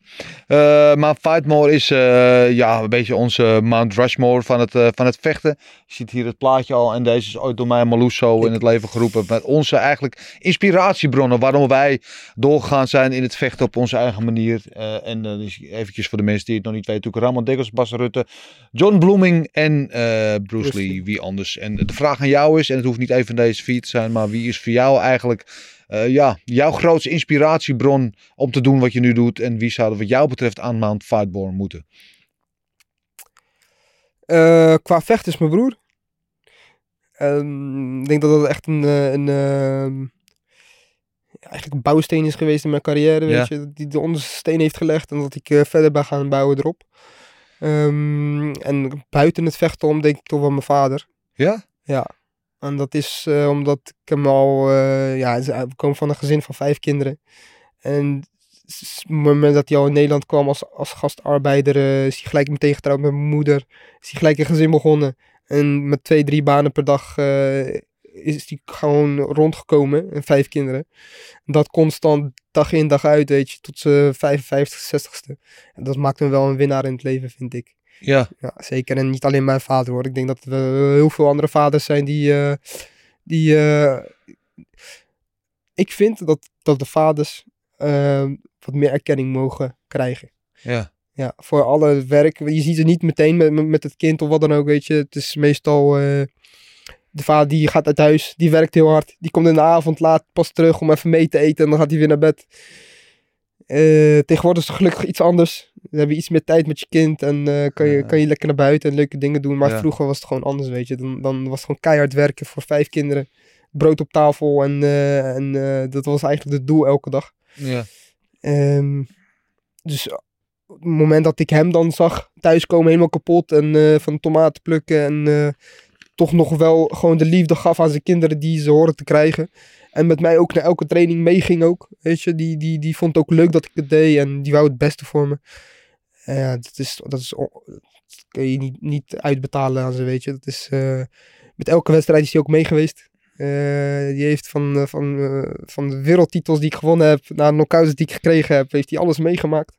Eh Mount Fightmore is eh, ja, een beetje onze Mount Rushmore van het, eh, van het vechten. Je ziet hier het plaatje al en deze is ooit door mij en Maluso in het leven geroepen. Met onze eigenlijk inspiratiebronnen waarom wij doorgegaan zijn in het vechten op onze eigen manier. En dan is eventjes voor de mensen die het nog niet weten. Ramon Dekkers, Bas Rutte, John Blooming en Bruce
Bruce
Lee. Wie anders? En de vraag aan jou is, en het hoeft niet even van deze vier te zijn, maar wie is voor jou eigenlijk ja, jouw grootste inspiratiebron om te doen wat je nu doet? En wie zou er wat jou betreft aan Mount Fightborn moeten?
Eh, qua vecht is mijn broer. Ehm, ik denk dat dat echt een, eh, een ehm, eigenlijk een bouwsteen is geweest in mijn carrière, weet
Ja.
je. Die de onderste steen heeft gelegd en dat ik eh, verder ben gaan bouwen erop. Ehm, en buiten het vechten om denk ik toch wel mijn vader.
Ja?
Ja. En dat is eh, omdat ik hem al, eh, ja, ze- komen van een gezin van vijf kinderen. En op het moment dat hij al in Nederland kwam als, als gastarbeider, eh, is hij gelijk meteen getrouwd met mijn moeder. Is hij gelijk een gezin begonnen. En met twee, drie banen per dag is hij gewoon rondgekomen. En vijf kinderen. En dat constant dag in dag uit, weet je, tot zijn 55, 60ste. En dat maakt hem wel een winnaar in het leven, vind ik.
Ja.
Ja, zeker. En niet alleen mijn vader hoor. Ik denk dat er heel veel andere vaders zijn die, eh, die eh, ik vind dat, dat de vaders wat meer erkenning mogen krijgen.
Ja.
Ja, voor alle werk. Je ziet het niet meteen met, met- het kind of wat dan ook, weet je. Het is meestal eh, de vader die gaat uit huis, die werkt heel hard. Die komt in de avond laat pas terug om even mee te eten en dan gaat hij weer naar bed. Eh, tegenwoordig is het gelukkig iets anders. Dan heb je iets meer tijd met je kind en eh, kan, je,
Ja.
kan je lekker naar buiten en leuke dingen doen. Maar
Ja.
vroeger was het gewoon anders, weet je. Dan, dan was het gewoon keihard werken voor vijf kinderen. Brood op tafel en, eh, en dat was eigenlijk het doel elke dag.
Ja.
Ehm, dus op het moment dat ik hem dan zag thuiskomen helemaal kapot en van tomaten plukken en toch nog wel gewoon de liefde gaf aan zijn kinderen die ze horen te krijgen. En met mij ook naar elke training meeging ook, weet je. Die, die, die vond het ook leuk dat ik het deed en die wou het beste voor me. Eh, Ja, dat is, dat is, kun je niet, niet uitbetalen aan ze, weet je. Dat is, eh, met elke wedstrijd is hij ook mee geweest. Eh, die heeft van, eh, van, van de wereldtitels die ik gewonnen heb, naar knockouts die ik gekregen heb, heeft hij alles meegemaakt.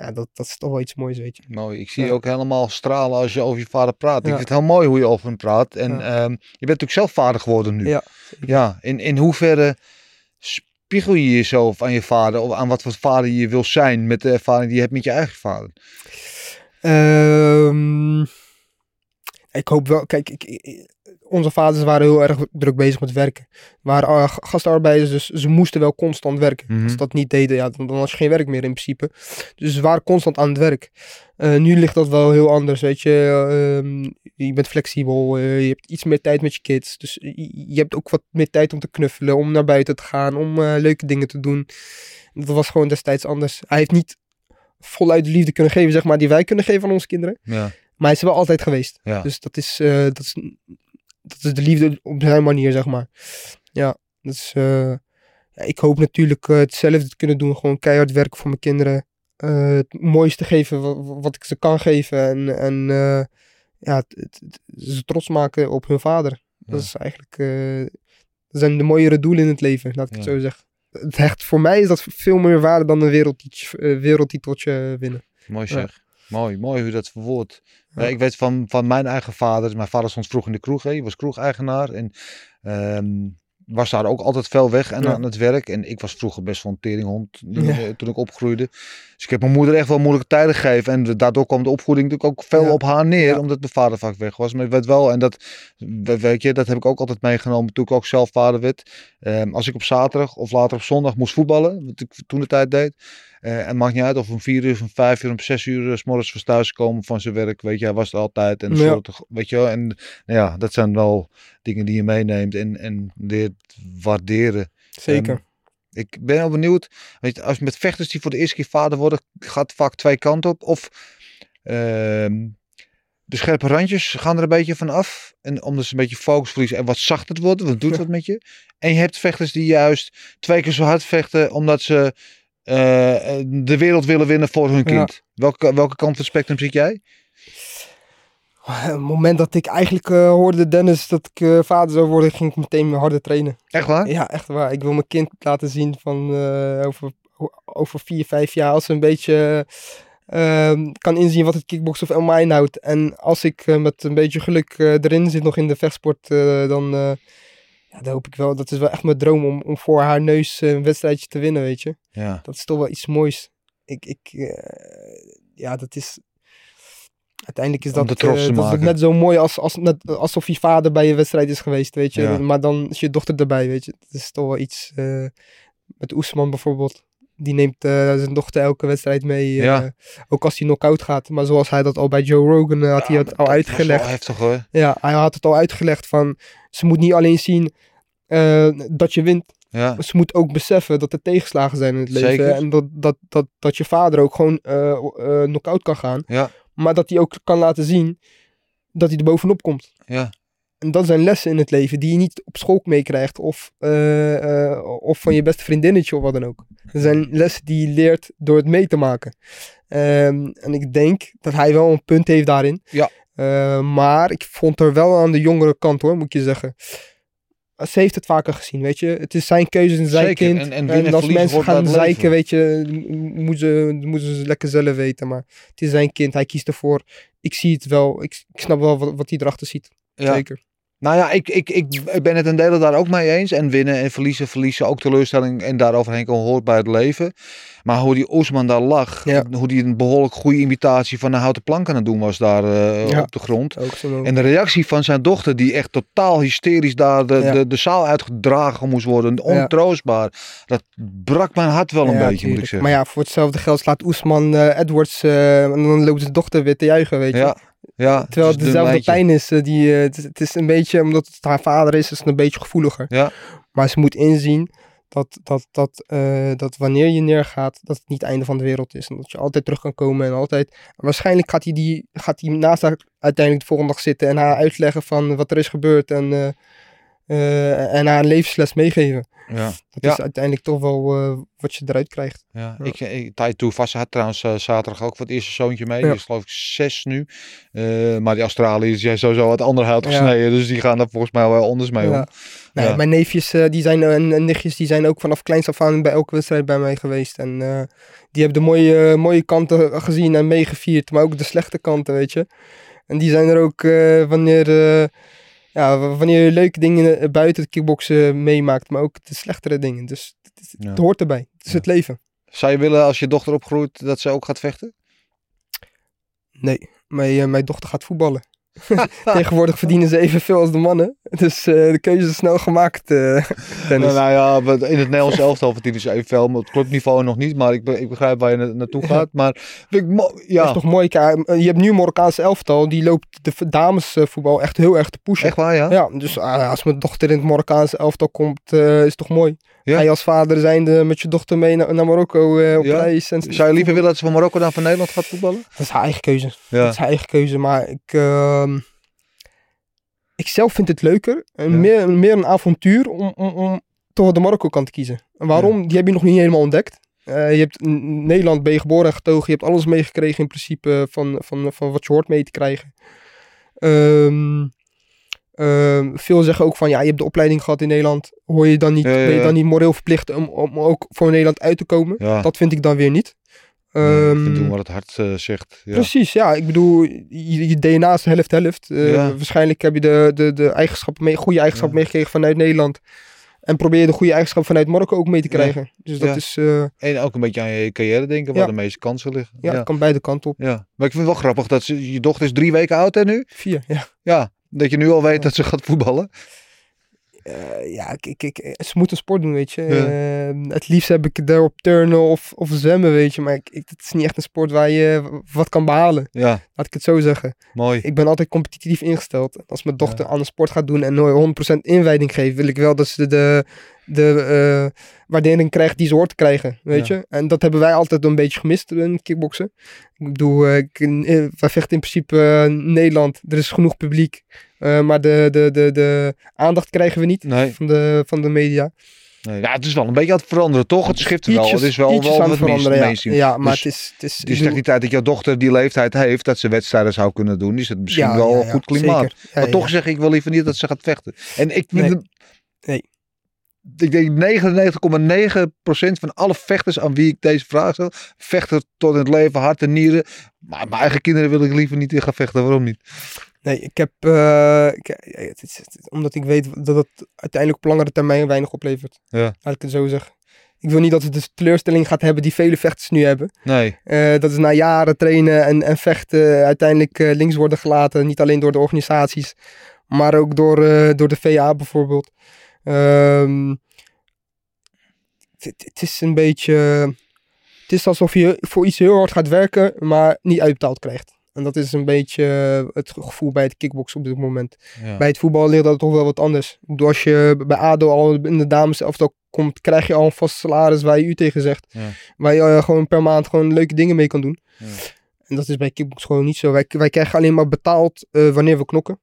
Ja, dat, dat is toch wel iets moois, weet je.
Mooi. Ik zie
Ja.
je ook helemaal stralen als je over je vader praat. Ik vind het heel mooi hoe je over hem praat. En ehm, je bent natuurlijk zelf vader geworden nu.
Ja,
Ja. In, in hoeverre spiegel je jezelf aan je vader of aan wat voor vader je wil zijn met de ervaring die je hebt met je eigen vader?
Ehm, ik hoop wel, kijk, ik, ik- onze vaders waren heel erg druk bezig met werken. Waren uh, gastarbeiders, dus ze moesten wel constant werken.
Mhm.
Als ze dat niet deden, ja, dan, dan was je geen werk meer in principe. Dus ze waren constant aan het werk. Eh, nu ligt dat wel heel anders, weet je. Ehm, je bent flexibel, eh, je hebt iets meer tijd met je kids. Dus je, hebt ook wat meer tijd om te knuffelen, om naar buiten te gaan, om eh, leuke dingen te doen. Dat was gewoon destijds anders. Hij heeft niet voluit de liefde kunnen geven, zeg maar, die wij kunnen geven aan onze kinderen.
Ja.
Maar hij is er wel altijd geweest.
Ja.
Dus dat is, eh, dat, is, dat is de liefde op zijn manier, zeg maar. Ja, dus ja, ik hoop natuurlijk eh, hetzelfde te kunnen doen. Gewoon keihard werken voor mijn kinderen. Eh, het mooiste geven wat, wat ik ze kan geven. En, en ja, ze trots maken op hun vader. Dat is eigenlijk... dat zijn de mooiere doelen in het leven, laat ik het zo zeggen. Het hecht, voor mij is dat veel meer waarde dan een wereldtiteltje, wereldtiteltje winnen.
Mooi
Ja.
Mooi, mooi hoe dat.
Ja.
Ja, ik weet van, van mijn eigen vader. Mijn vader stond vroeg in de kroeg. Hij was kroegeigenaar. En ehm, was daar ook altijd veel weg en
Ja.
aan het werk. En ik was vroeger best wel een teringhond
Ja.
eh, toen ik opgroeide. Dus ik heb mijn moeder echt wel moeilijke tijden gegeven. En daardoor kwam de opvoeding natuurlijk ook veel op haar neer. Omdat mijn vader vaak weg was. Maar ik weet wel, en dat, we- weet je, dat heb ik ook altijd meegenomen toen ik ook zelf vader werd. Ehm, als ik op zaterdag of later op zondag moest voetballen. Wat ik toen de tijd deed. Eh, en het maakt niet uit of om vier uur, of om vijf uur, om zes uur, eh, s morgens was thuis komen van zijn werk. Weet je, hij was er altijd. En
Ja.
soort, weet je wel. En nou ja, dat zijn wel dingen die je meeneemt en, en leert waarderen.
Zeker.
Ehm, ik ben wel benieuwd, weet je, als met vechters die voor de eerste keer vader worden, gaat vaak twee kanten op. Of ehm, de scherpe randjes gaan er een beetje van af. En omdat ze een beetje focus verliezen en wat zachter worden, want het doet wat met je. En je hebt vechters die juist twee keer zo hard vechten, omdat ze de wereld willen winnen voor hun
Ja.
kind. Welke, welke kant van het spectrum zit jij?
Het moment dat ik eigenlijk eh, hoorde Dennis dat ik eh, vader zou worden, ging ik meteen harder trainen.
Echt waar?
Ja, echt waar. Ik wil mijn kind laten zien van eh, over, over vier, vijf jaar als ze een beetje eh, ehm, kan inzien wat het kickbox of MMA inhoudt. En als ik eh, met een beetje geluk eh, erin zit nog in de vechtsport, eh, dan, eh, ja, dan hoop ik wel, dat is wel echt mijn droom om, om voor haar neus eh, een wedstrijdje te winnen, weet je.
Ja.
Dat is toch wel iets moois. Ik, ik, eh, ja, dat is. Uiteindelijk is
Om
dat,
te
dat
maken.
net zo mooi als, als, net, alsof je vader bij je wedstrijd is geweest, weet je.
Ja.
Maar dan is je dochter erbij, weet je. Dat is toch wel iets. met Oesman bijvoorbeeld. Die neemt zijn dochter elke wedstrijd mee.
Ja.
Ook als hij knock-out gaat. Maar zoals hij dat al bij Joe Rogan had hij het al
Dat
uitgelegd.
heftig hoor.
Ja, hij had het al uitgelegd van. Ze moet niet alleen zien eh, dat je wint.
Ja.
Maar ze moet ook beseffen dat er tegenslagen zijn in het leven.
Zeker.
En dat, dat, dat, dat je vader ook gewoon eh, knock-out kan gaan.
Ja.
Maar dat hij ook kan laten zien dat hij er bovenop komt.
Ja.
En dat zijn lessen in het leven die je niet op school meekrijgt. Of, of van je beste vriendinnetje of wat dan ook. Dat zijn lessen die je leert door het mee te maken. Ehm, en ik denk dat hij wel een punt heeft daarin.
Ja.
Maar ik vond er wel aan de jongere kant hoor, moet je zeggen. Ze heeft het vaker gezien, weet je. Het is zijn keuze en zijn
Zeker.
kind.
En-
En,
en
als mensen gaan zeiken, weet je, moeten ze, moeten ze lekker zelf weten. Maar het is zijn kind, hij kiest ervoor. Ik zie het wel, ik, ik snap wel wat, wat hij erachter ziet.
Ja.
Zeker.
Nou ja, ik, ik, ik, ik ben het een deel daar ook mee eens. En winnen en verliezen, verliezen, ook teleurstelling en daaroverheen komen hoort bij het leven. Maar hoe die Oesman daar lag,
Ja.
hoe die een behoorlijk goede imitatie van een houten plank aan het doen was daar eh,
Ja.
op de grond. En de reactie van zijn dochter, die echt totaal hysterisch daar de,
Ja.
de, de zaal uitgedragen moest worden, ontroostbaar. Dat brak mijn hart wel een beetje, moet ik zeggen.
Maar ja, voor hetzelfde geld slaat Oesman eh, Edwards eh, en dan loopt zijn dochter weer te juichen, weet je.
Ja,
Terwijl
het
dezelfde pijn is. eh, Die, eh, het, is het is een beetje, omdat het haar vader is, is het een beetje gevoeliger.
Ja.
Maar ze moet inzien dat, dat, dat, eh, dat wanneer je neergaat, dat het niet het einde van de wereld is. En dat je altijd terug kan komen en altijd... Waarschijnlijk gaat hij, die, gaat hij naast haar uiteindelijk de volgende dag zitten en haar uitleggen van wat er is gebeurd. En, en haar een levensles meegeven.
Ja.
Dat
Ja.
is uiteindelijk toch wel eh, wat je eruit krijgt.
Ja, ik, ik Taito Vassa had trouwens eh, zaterdag ook voor het eerste zoontje mee. Die is geloof ik zes nu. Eh, maar die Australiërs zijn sowieso wat ander hout gesneden. Dus die gaan daar volgens mij wel anders mee om.
Nee. Mijn neefjes eh, die zijn, en, en nichtjes die zijn ook vanaf kleins af aan bij elke wedstrijd bij mij geweest. En eh, die hebben de mooie, mooie kanten gezien en meegevierd. Maar ook de slechte kanten, weet je. En die zijn er ook eh, wanneer, eh, ja, wanneer je leuke dingen eh, buiten het kickboksen meemaakt. Maar ook de slechtere dingen. Dus het, het-
Ja.
het hoort erbij. Het is
Ja.
het leven.
Zou je willen als je dochter opgroeit dat ze ook gaat vechten?
Nee, mijn, eh, mijn dochter gaat voetballen. Tegenwoordig verdienen ze evenveel als de mannen. Dus eh, de keuze is snel gemaakt, eh.
Nou, nou ja, in het Nederlands elftal verdienen ze evenveel. Maar op clubniveau nog niet. Maar ik, be- ik begrijp waar je na- naartoe gaat. Maar mo-
Dat
ja,
is toch mooi. Kijk, Je hebt nu een Marokkaanse elftal. Die loopt de damesvoetbal echt heel erg te pushen.
echt waar ja?
Ja, dus ah, als mijn dochter in het Marokkaanse elftal komt, eh, is het toch mooi.
Ja.
Ga je als vader zijnde met je dochter mee naar, naar Marokko eh, op
Ja.
reis. En
Zou je liever willen dat ze van Marokko dan van Nederland gaat voetballen?
Dat is haar eigen keuze. Dat
Ja.
is haar eigen keuze. Maar ik, ehm, ik zelf vind het leuker. En meer, meer een avontuur om, om, om toch de Marokko kant te kiezen. En waarom? Die heb je nog niet helemaal ontdekt. Eh, je hebt in Nederland ben je geboren en getogen. Je hebt alles meegekregen in principe van, van, van wat je hoort mee te krijgen. Ehm, ehm, veel zeggen ook van ja, je hebt de opleiding gehad in Nederland. Hoor je dan niet,
Ja, ja,
ben je dan niet moreel verplicht om, om ook voor Nederland uit te komen? Dat vind ik dan weer niet.
Ik
Ehm,
vind doen wat het hart eh, zegt. Ja.
Precies, ja. Ik bedoel, je, je DNA is helft-helft. Eh. Waarschijnlijk heb je de, de, de eigenschappen mee, goede eigenschappen meegekregen vanuit Nederland. En probeer je de goede eigenschappen vanuit Marokko ook mee te krijgen. Dus dat is, eh,
En ook een beetje aan je carrière denken, waar de meeste kansen liggen.
ja,
ja.
kan beide kanten op.
Ja, maar ik vind het wel grappig dat ze, je dochter is drie weken oud hè nu.
Vier, ja.
Ja, dat je nu al weet dat ze gaat voetballen.
Eh, ja, ik, ik, ik, ze moet een sport doen, weet je.
Ja.
Eh, het liefst heb ik het daar op turnen of, of zwemmen, weet je. Maar ik, ik, het is niet echt een sport waar je wat kan behalen.
Ja,
Laat ik het zo zeggen.
mooi.
Ik ben altijd competitief ingesteld. Als mijn dochter
Ja.
aan een sport gaat doen en nooit 100% inwijding geeft, wil ik wel dat ze de, de eh, waardering krijgt die ze hoort te krijgen. Weet
Ja.
je? En dat hebben wij altijd een beetje gemist in kickboksen. Ik bedoel, eh, ik, eh, wij vechten in principe eh, Nederland. Er is genoeg publiek. eh, maar de, de, de, de aandacht krijgen we niet
Nee,
van de, van de media.
nee, ja, het is wel een beetje aan het veranderen, toch? Het schift wel.
Ietsjes-
Het is wel, wel
aan het veranderen, ja. maar
Dus-
het is... Het is,
Dus
bedoel-
tegen die tijd dat jouw dochter die leeftijd heeft, dat ze wedstrijden zou kunnen doen, is het misschien
ja,
wel een goed klimaat. maar toch zeg ik wel liever niet dat ze gaat vechten. En ik vind
Nee. Nee.
Ik denk 99,9% van alle vechters aan wie ik deze vraag stel, vechten tot in het leven, hart en nieren. Maar mijn eigen kinderen wil ik liever niet in gaan vechten. Waarom niet?
Nee, ik heb. eh, ik- ja, het is, het is- omdat ik weet dat het uiteindelijk op langere termijn weinig oplevert.
Ja.
Laat ik het zo zeggen. Ik wil niet dat het de teleurstelling gaat hebben die vele vechters nu hebben.
Nee.
Eh, dat is na jaren trainen en, en vechten uiteindelijk eh, links worden gelaten. Niet alleen door de organisaties, maar ook door, door de VA bijvoorbeeld. Ehm, het, is een beetje. Het is alsof je voor iets heel hard gaat werken, maar niet uitbetaald krijgt. En dat is een beetje eh, het gevoel bij het kickboksen op dit moment.
Ja.
Bij het voetbal ligt dat toch wel wat anders. Als je bij ADO al in de dames elftal komt, krijg je al een vast salaris waar je u tegen zegt.
Ja.
Waar je eh, gewoon per maand gewoon leuke dingen mee kan doen.
Ja.
En dat is bij kickbox gewoon niet zo. Wij, wij krijgen alleen maar betaald eh, wanneer we knokken.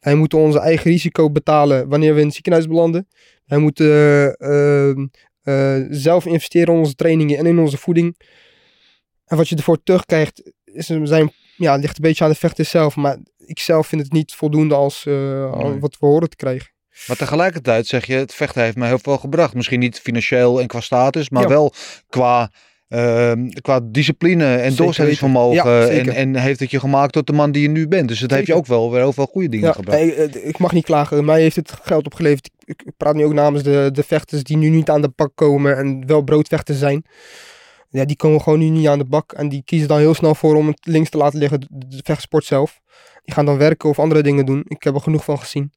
Wij moeten onze eigen risico betalen wanneer we in het ziekenhuis belanden. Wij moeten eh, ehm, eh, zelf investeren in onze trainingen en in onze voeding. En wat je ervoor terugkrijgt, is, zijn, ja, ligt een beetje aan de vechter zelf. Maar ik zelf vind het niet voldoende als, eh, als
Nee.
wat we horen te krijgen.
Maar tegelijkertijd zeg je, het vechten heeft mij heel veel gebracht. Misschien niet financieel en qua status, maar
Ja.
wel qua ehm, qua discipline en doorzettingsvermogen.
Ja,
en, en heeft het je gemaakt tot de man die je nu bent. Dus dat heeft je ook wel weer heel veel goede dingen
Ja,
gebracht.
eh, ik mag niet klagen. Mij heeft het geld opgeleverd. Ik, praat nu ook namens de, de vechters die nu niet aan de bak komen en wel broodvechters zijn. Ja, die komen gewoon nu niet aan de bak. En die kiezen dan heel snel voor om het links te laten liggen, de, de vechtsport zelf. Die gaan dan werken of andere dingen doen. Ik heb er genoeg van gezien.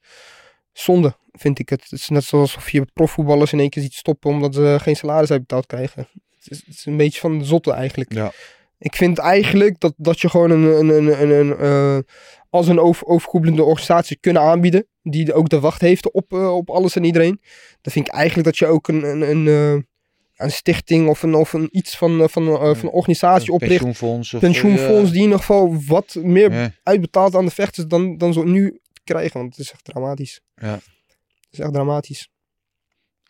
Zonde, vind ik het. Het is net zoals of je profvoetballers in één keer ziet stoppen omdat ze geen salaris uitbetaald krijgen. Het is, een beetje van de zotte eigenlijk.
Ja.
Ik vind eigenlijk dat, dat je gewoon een, een, een, een, een, eh, als een over, overkoepelende organisatie kunnen aanbieden. Die ook de wacht heeft op, eh, op alles en iedereen. Dan vind ik eigenlijk dat je ook een, een, een, eh, een stichting of een, of een iets van, van, van een organisatie
Een
opricht.
pensioenfonds. Of,
Pensioenfonds die in ieder geval wat meer
ja.
uitbetaalt aan de vechters dan, dan zo nu krijgen. Want het is echt dramatisch.
Ja.
Het is echt dramatisch.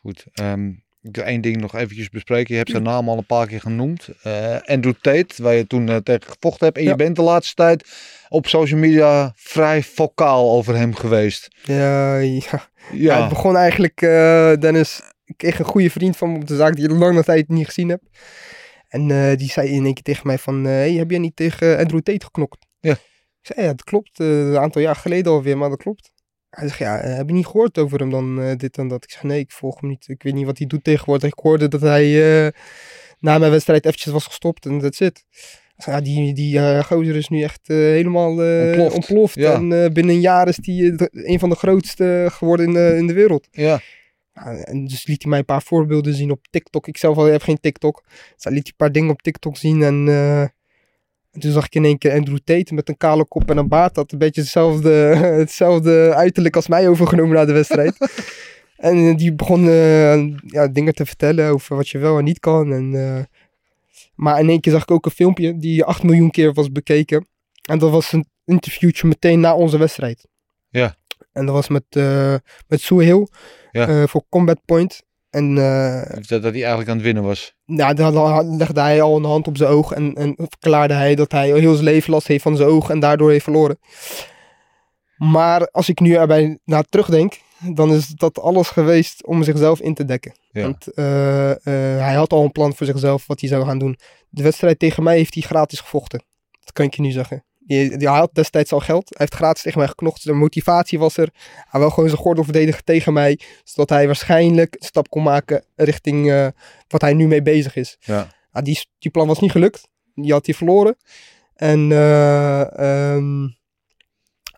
Goed. ehm, ik wil één ding nog eventjes bespreken. Je hebt zijn naam al een paar keer genoemd. Eh, Andrew Tate, waar je toen eh, tegen gevochten hebt. En je bent de laatste tijd op social media vrij vocaal over hem geweest.
Ja, ja.
Ja,
Ja, het begon eigenlijk, eh, Dennis, ik kreeg een goede vriend van me op de zaak die ik lange tijd niet gezien heb. En die zei in één keer tegen mij van, hey, heb jij niet tegen Andrew Tate geknokt?
Ja.
Ik zei, ja, dat klopt. een aantal jaar geleden alweer, maar dat klopt. Hij zegt, ja, eh, heb je niet gehoord over hem dan eh, dit en dat? Ik zeg, nee, ik volg hem niet. Ik weet niet wat hij doet tegenwoordig. Ik hoorde dat hij eh, na mijn wedstrijd eventjes was gestopt en that's it. Ik zeg, ja, die, die gozer is nu echt helemaal
Ontploft.
ontploft.
Ja.
En binnen een jaar is hij een van de grootste geworden in de, in de wereld.
ja.
Ja, en dus liet hij mij een paar voorbeelden zien op TikTok. Ik zelf al heb geen TikTok. Dus hij liet hij een paar dingen op TikTok zien. En, en toen zag ik in één keer Andrew Tate met een kale kop en een baard. Dat een beetje hetzelfde, hetzelfde uiterlijk als mij overgenomen na de wedstrijd. en eh, die begon eh, ja, dingen te vertellen over wat je wel en niet kan. En, eh, maar in één keer zag ik ook een filmpje die 8 miljoen keer was bekeken. En dat was een interviewtje meteen na onze wedstrijd.
Ja.
En dat was met, eh met Sue Hill
Ja.
voor Combat Point. En eh,
Dat, dat hij eigenlijk aan het winnen was.
nou, dan legde hij al een hand op zijn oog en, en verklaarde hij dat hij heel zijn leven last heeft van zijn oog en daardoor heeft verloren. Maar als ik nu erbij naar terugdenk, dan is dat alles geweest om zichzelf in te dekken.
Ja.
Want eh, eh, hij had al een plan voor zichzelf wat hij zou gaan doen. De wedstrijd tegen mij heeft hij gratis gevochten. Dat kan ik je nu zeggen. Die, die, had destijds al geld. Hij heeft gratis tegen mij geknocht. De motivatie was er. Hij wil gewoon zijn gordel verdedigen tegen mij. Zodat hij waarschijnlijk een stap kon maken richting eh, wat hij nu mee bezig is.
Ja.
Die, die plan was niet gelukt. Die had hij verloren. En eh, ehm,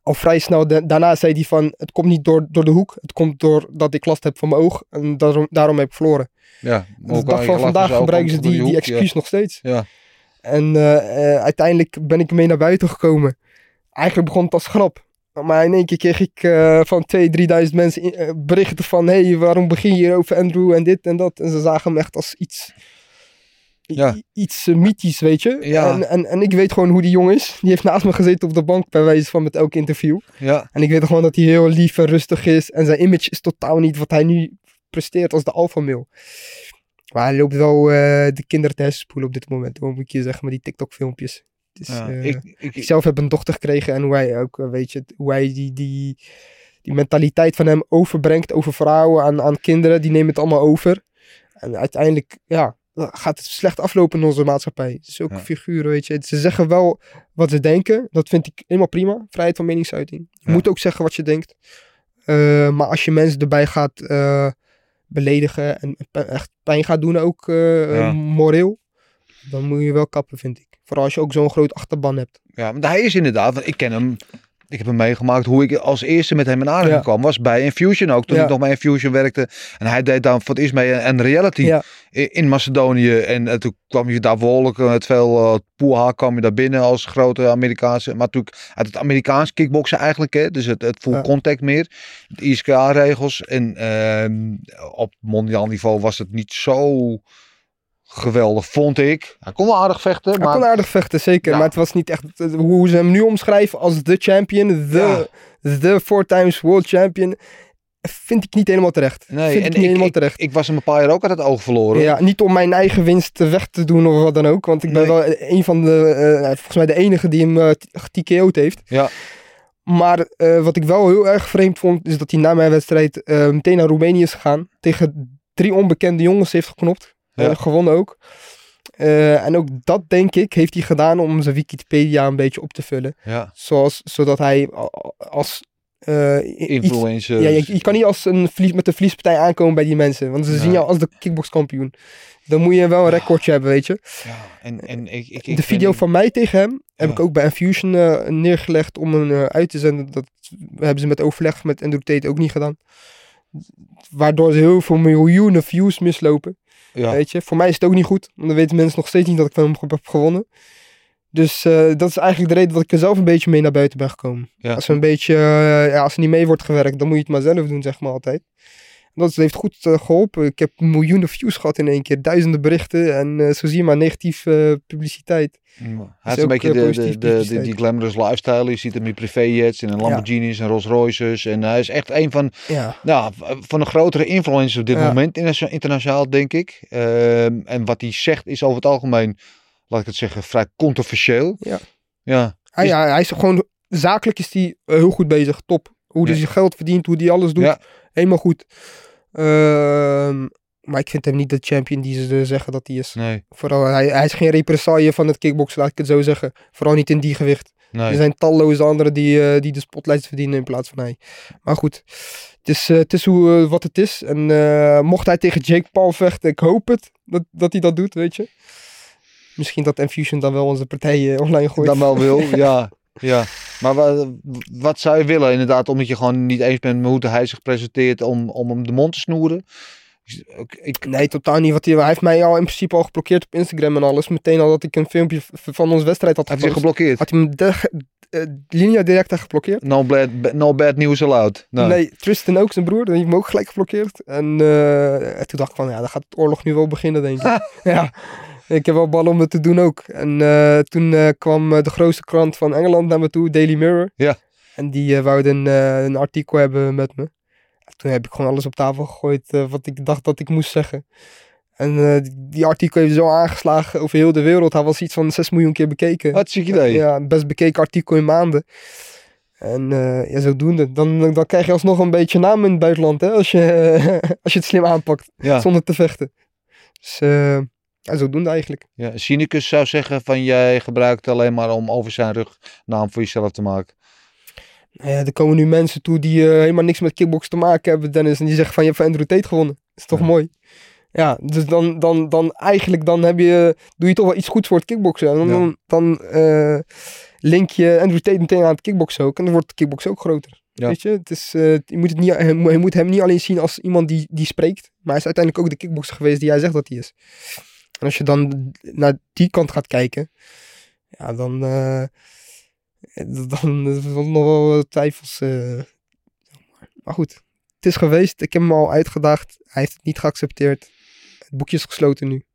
al vrij snel da- daarna zei hij van... Het komt niet door, door de hoek. Het komt doordat ik last heb van mijn oog. En daarom, daarom heb ik verloren.
Ja,
de dag van vandaag gebruiken ze die, die
ja.
excuus nog steeds.
Ja.
En eh, eh, uiteindelijk ben ik ermee naar buiten gekomen. Eigenlijk begon het als grap. Maar in één keer kreeg ik eh, van 2.000, 3.000 mensen in- berichten van... Hé, hey, waarom begin je hier over Andrew en dit en dat? En ze zagen hem echt als iets...
Ja.
Iets mythisch, weet je.
Ja.
En, en, en ik weet gewoon hoe die jongen is. Die heeft naast me gezeten op de bank bij wijze van met elk interview.
Ja.
En ik weet gewoon dat hij heel lief en rustig is. En zijn image is totaal niet wat hij nu presteert als de alpha male. Maar hij loopt wel eh, de kinderen te op dit moment. Hoe moet je zeggen, met die TikTok filmpjes. Dus,
ja.
eh,
ik, ik,
ik zelf heb een dochter gekregen en hoe hij ook, eh, weet je, hoe hij die, die, die mentaliteit van hem overbrengt over vrouwen aan, aan kinderen, die nemen het allemaal over. En uiteindelijk, ja, gaat het slecht aflopen in onze maatschappij. Ook
Ja.
figuren, weet je. Ze zeggen wel wat ze denken, dat vind ik helemaal prima. Vrijheid van meningsuiting. Je
Ja.
moet ook zeggen wat je denkt. Maar als je mensen erbij gaat beledigen en echt pijn gaat doen, ook
Ja.
moreel, dan moet je wel kappen, vind ik. Vooral als je ook zo'n groot achterban hebt.
Ja, maar hij is inderdaad, want ik ken hem. Ik heb hem meegemaakt hoe ik als eerste met hem in aanraking
Ja.
kwam. Was bij Infusion ook, toen
Ja.
ik nog bij Infusion werkte. En hij deed dan voor het eerst mee een, reality
Ja.
in Macedonië. En eh, toen kwam je daar behoorlijk eh, met veel uh, poeha kwam je daar binnen als grote Amerikaanse. Maar natuurlijk uit het Amerikaans kickboksen eigenlijk. Hè, dus het, het full contact meer. De ISKA-regels. En ehm, op mondiaal niveau was het niet zo geweldig, vond ik. Hij kon wel aardig vechten.
Hij
maar
kon aardig vechten, zeker.
Ja.
Maar het was niet echt eh, hoe ze hem nu omschrijven als de champion, de, de four times world champion. Vind ik niet helemaal terecht.
Nee,
vind
en
ik niet helemaal terecht.
ik was hem een paar jaar ook uit het oog verloren.
Ja, niet om mijn eigen winst weg te doen of wat dan ook. Want ik ben wel een van de, eh, volgens mij de enige die hem uh, TKO'd heeft.
Ja.
Maar eh, wat ik wel heel erg vreemd vond, is dat hij na mijn wedstrijd eh, meteen naar Roemenië is gegaan. Tegen drie onbekende jongens heeft geknopt.
Ja.
En gewonnen ook. Eh, en ook dat, denk ik, heeft hij gedaan om zijn Wikipedia een beetje op te vullen.
Ja,
Zoals, zodat hij als... eh, i- iets-
influencer.
ja, je, je kan niet als een vlies, met een vliespartij aankomen bij die mensen. Want ze zien jou als de kickboxkampioen. Dan moet je wel een recordje hebben, weet je.
Ja, en, en ik, ik, ik
de video van mij tegen hem heb
Ja.
ik ook bij Infusion eh, neergelegd om hem eh, uit te zenden. Dat hebben ze met overleg met Andrew Tate ook niet gedaan. Waardoor ze heel veel miljoenen views mislopen.
Ja,
Weet je, voor mij is het ook niet goed. Want dan weten mensen nog steeds niet dat ik van hem heb gewonnen. Dus eh, dat is eigenlijk de reden dat ik er zelf een beetje mee naar buiten ben gekomen.
ja.
Als er een beetje, eh, ja, als er niet mee wordt gewerkt, dan moet je het maar zelf doen, zeg maar altijd. Dat heeft goed eh, geholpen. Ik heb miljoenen views gehad in één keer, duizenden berichten en eh, zo zie je maar negatief eh, publiciteit.
Mm, Hij
is
heeft een beetje de, de, die glamorous lifestyle. Je ziet hem in privéjets en in Lamborghinis en Rolls Royces. En hij is echt een van,
Ja,
nou, van de grotere influencers op dit
Ja.
moment, interna- internationaal denk ik. Ehm, en wat hij zegt is over het algemeen, laat ik het zeggen, vrij controversieel.
Ja.
Ja,
hij,
Is-
ja, hij is gewoon, zakelijk is hij heel goed bezig, top. Hoe hij
Ja.
zijn geld verdient, hoe hij alles doet,
Ja.
Helemaal goed. Ehm, maar ik vind hem niet de champion die ze zeggen dat hij is.
nee,
Vooral, hij, hij is geen represaille van het kickboksen, laat ik het zo zeggen. Vooral niet in die gewicht. Er
nee.
zijn talloze anderen die, eh, die de spotlights verdienen in plaats van hij. Maar goed, het is, eh, het is hoe, eh, wat het is. En mocht hij tegen Jake Paul vechten, ik hoop het dat, dat hij dat doet, weet je. Misschien dat Infusion dan wel onze partij eh, online gooit.
Dan wel wil, ja. Ja. Maar wat, wat zou je willen inderdaad, omdat je gewoon niet eens bent met hoe hij zich presenteert om, om hem de mond te snoeren? Ik, ik,
Nee, totaal niet. Wat hij, hij heeft mij al in principe al geblokkeerd op Instagram en alles. Meteen al dat ik een filmpje van onze wedstrijd had
hij heeft zich
gepost.
geblokkeerd.
Had hij me de, eh, linea directa geblokkeerd.
No bad, no bad news allowed. Nou,
Nee, Tristan ook, zijn broer. Die heeft me ook gelijk geblokkeerd. En eh, toen dacht ik van, ja, dan gaat het oorlog nu wel beginnen, denk ik. ja, ik heb wel ballen om het te doen ook. En eh, toen eh, kwam eh, de grootste krant van Engeland naar me toe, Daily Mirror.
Ja.
En die uh, wouden een, een artikel hebben met me. Toen heb ik gewoon alles op tafel gegooid wat ik dacht dat ik moest zeggen. En die, artikel heeft zo aangeslagen over heel de wereld. Hij was iets van 6 miljoen keer bekeken.
Hartstikke idee.
Ja, het best bekeken artikel in maanden. En eh, ja, zodoende. Dan, dan krijg je alsnog een beetje naam in het buitenland, hè, als je, als je het slim aanpakt,
Ja.
zonder te vechten. Dus ja, zodoende eigenlijk.
Ja, Cynicus zou zeggen van jij gebruikt het alleen maar om over zijn rug naam voor jezelf te maken.
Nou ja, er komen nu mensen toe die eh, helemaal niks met kickbox te maken hebben, Dennis. En die zeggen van, je hebt van Andrew Tate gewonnen. is toch
Ja.
mooi? Ja, dus dan, dan, dan eigenlijk dan heb je, doe je toch wel iets goeds voor het kickboksen. En dan,
Ja.
dan, dan eh, link je Andrew Tate meteen aan het kickboksen ook. En dan wordt het kickboksen ook groter.
Ja.
Weet je, het is, eh, je, moet het niet, je moet- hem niet alleen zien als iemand die, die spreekt. Maar hij is uiteindelijk ook de kickbokser geweest die hij zegt dat hij is. En als je dan naar die kant gaat kijken, ja, dan, eh, dan nog wel twijfels. eh. Maar goed, het is geweest. Ik heb hem al uitgedaagd. Hij heeft het niet geaccepteerd. Het boekje is gesloten nu.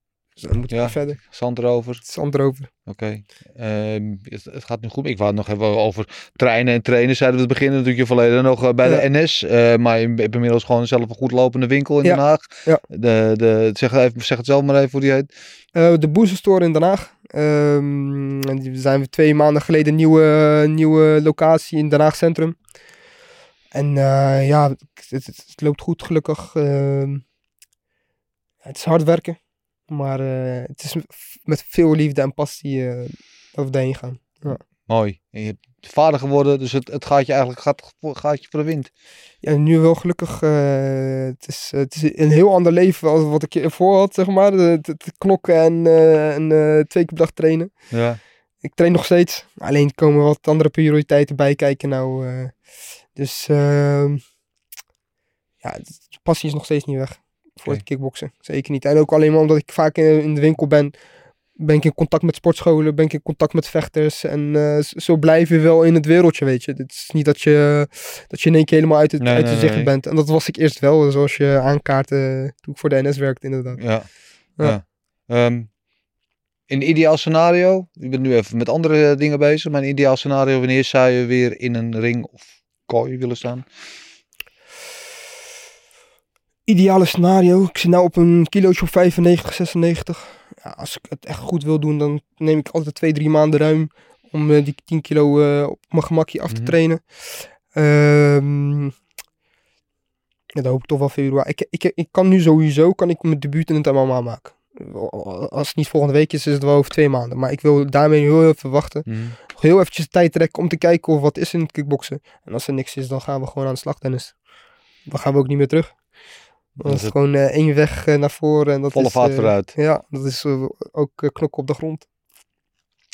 Dus dan moeten we
Ja.
verder.
Zand erover.
Het is ander over.
Oké. Ehm, het, het gaat nu goed. Ik wou het nog even over trainen en trainen. Zeiden we het begin natuurlijk je verleden nog eh, bij de NS. eh, maar je hebt inmiddels gewoon zelf een goed lopende winkel in
Ja.
Den Haag.
Ja.
De, de, zeg, het even, zeg het zelf maar even hoe die heet.
Eh, de Boozer Store in Den Haag. Ehm, en die zijn we twee maanden geleden nieuwe, nieuwe locatie in Den Haag Centrum. En ja, het, het, het loopt goed gelukkig. Ehm, het is hard werken. Maar eh, het is met veel liefde en passie eh, dat we daarheen gaan.
Mooi. En je hebt vader geworden, dus het, het gaat je eigenlijk gaat, gaat je voor de wind.
Ja, nu wel gelukkig. eh, het, is, het is een heel ander leven als wat ik ervoor had, zeg maar. Het, het knokken en, en twee keer per dag trainen.
Ja.
Ik train nog steeds. Alleen komen wat andere prioriteiten bij kijken nou. dus ehm, ja, de passie is nog steeds niet weg voor het kickboksen. Zeker niet. En ook alleen maar omdat ik vaak in, in de winkel ben, ben ik in contact met sportscholen, ben ik in contact met vechters. En eh, zo blijf je wel in het wereldje, weet je. Het is niet dat je, dat je in één keer helemaal uit het,
Nee,
uit
nee,
je zicht
nee.
bent. En dat was ik eerst wel, zoals je aankaart eh, toen ik voor de NS werkte inderdaad.
Ja.
Ja.
ja. Ehm, in een ideaal scenario, ik ben nu even met andere dingen bezig, maar een ideaal scenario, wanneer zou je weer in een ring of kooi willen staan?
Ideale scenario. Ik zit nou op een kilootje op 95, 96. Ja, als ik het echt goed wil doen, dan neem ik altijd twee, drie maanden ruim om eh, die 10 kilo eh, op mijn gemakje af te
Mhm.
trainen. Ehm ja, dat hoop ik toch wel februari. Ik, ik, ik kan nu sowieso kan ik mijn debuut in het MMA maken. Als het niet volgende week is, is het wel over twee maanden. Maar ik wil daarmee heel even wachten.
Mhm.
Heel eventjes tijd trekken om te kijken of wat is in het kickboksen. En als er niks is, dan gaan we gewoon aan de slag, Dennis. Dan gaan we ook niet meer terug. Dan
is
het gewoon eh, één weg eh, naar voren. En dat
Volle
is,
vaart
eh,
vooruit.
Ja, dat is ook knokken op de grond.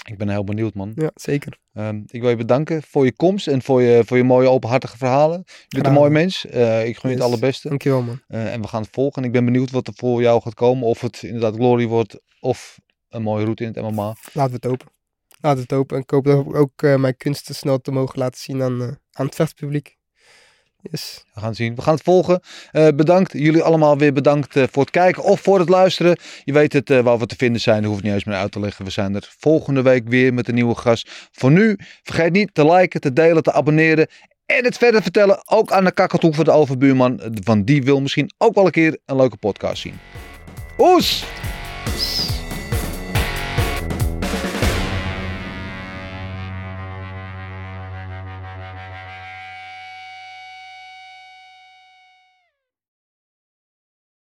Ik ben heel benieuwd, man.
Ja, zeker.
Ehm, ik wil je bedanken voor je komst en voor je, voor je mooie openhartige verhalen. Je bent een mooi mens. Ik gun je het allerbeste.
Dankjewel, man.
En we gaan het volgen. En ik ben benieuwd wat er voor jou gaat komen. Of het inderdaad glory wordt of een mooie route in het MMA.
Laten we het open. Laten we het open. En ik hoop dat ook mijn kunsten snel te mogen laten zien aan, aan het vechtpubliek. Yes.
We gaan zien. We gaan het volgen. Eh, bedankt. Jullie allemaal weer bedankt eh, voor het kijken of voor het luisteren. Je weet het eh, waar we te vinden zijn. Dat hoef ik niet eens meer uit te leggen. We zijn er volgende week weer met een nieuwe gast. Voor nu, vergeet niet te liken, te delen, te abonneren. En het verder vertellen. Ook aan de kakatoe van de overbuurman. Want die wil misschien ook wel een keer een leuke podcast zien. Oes!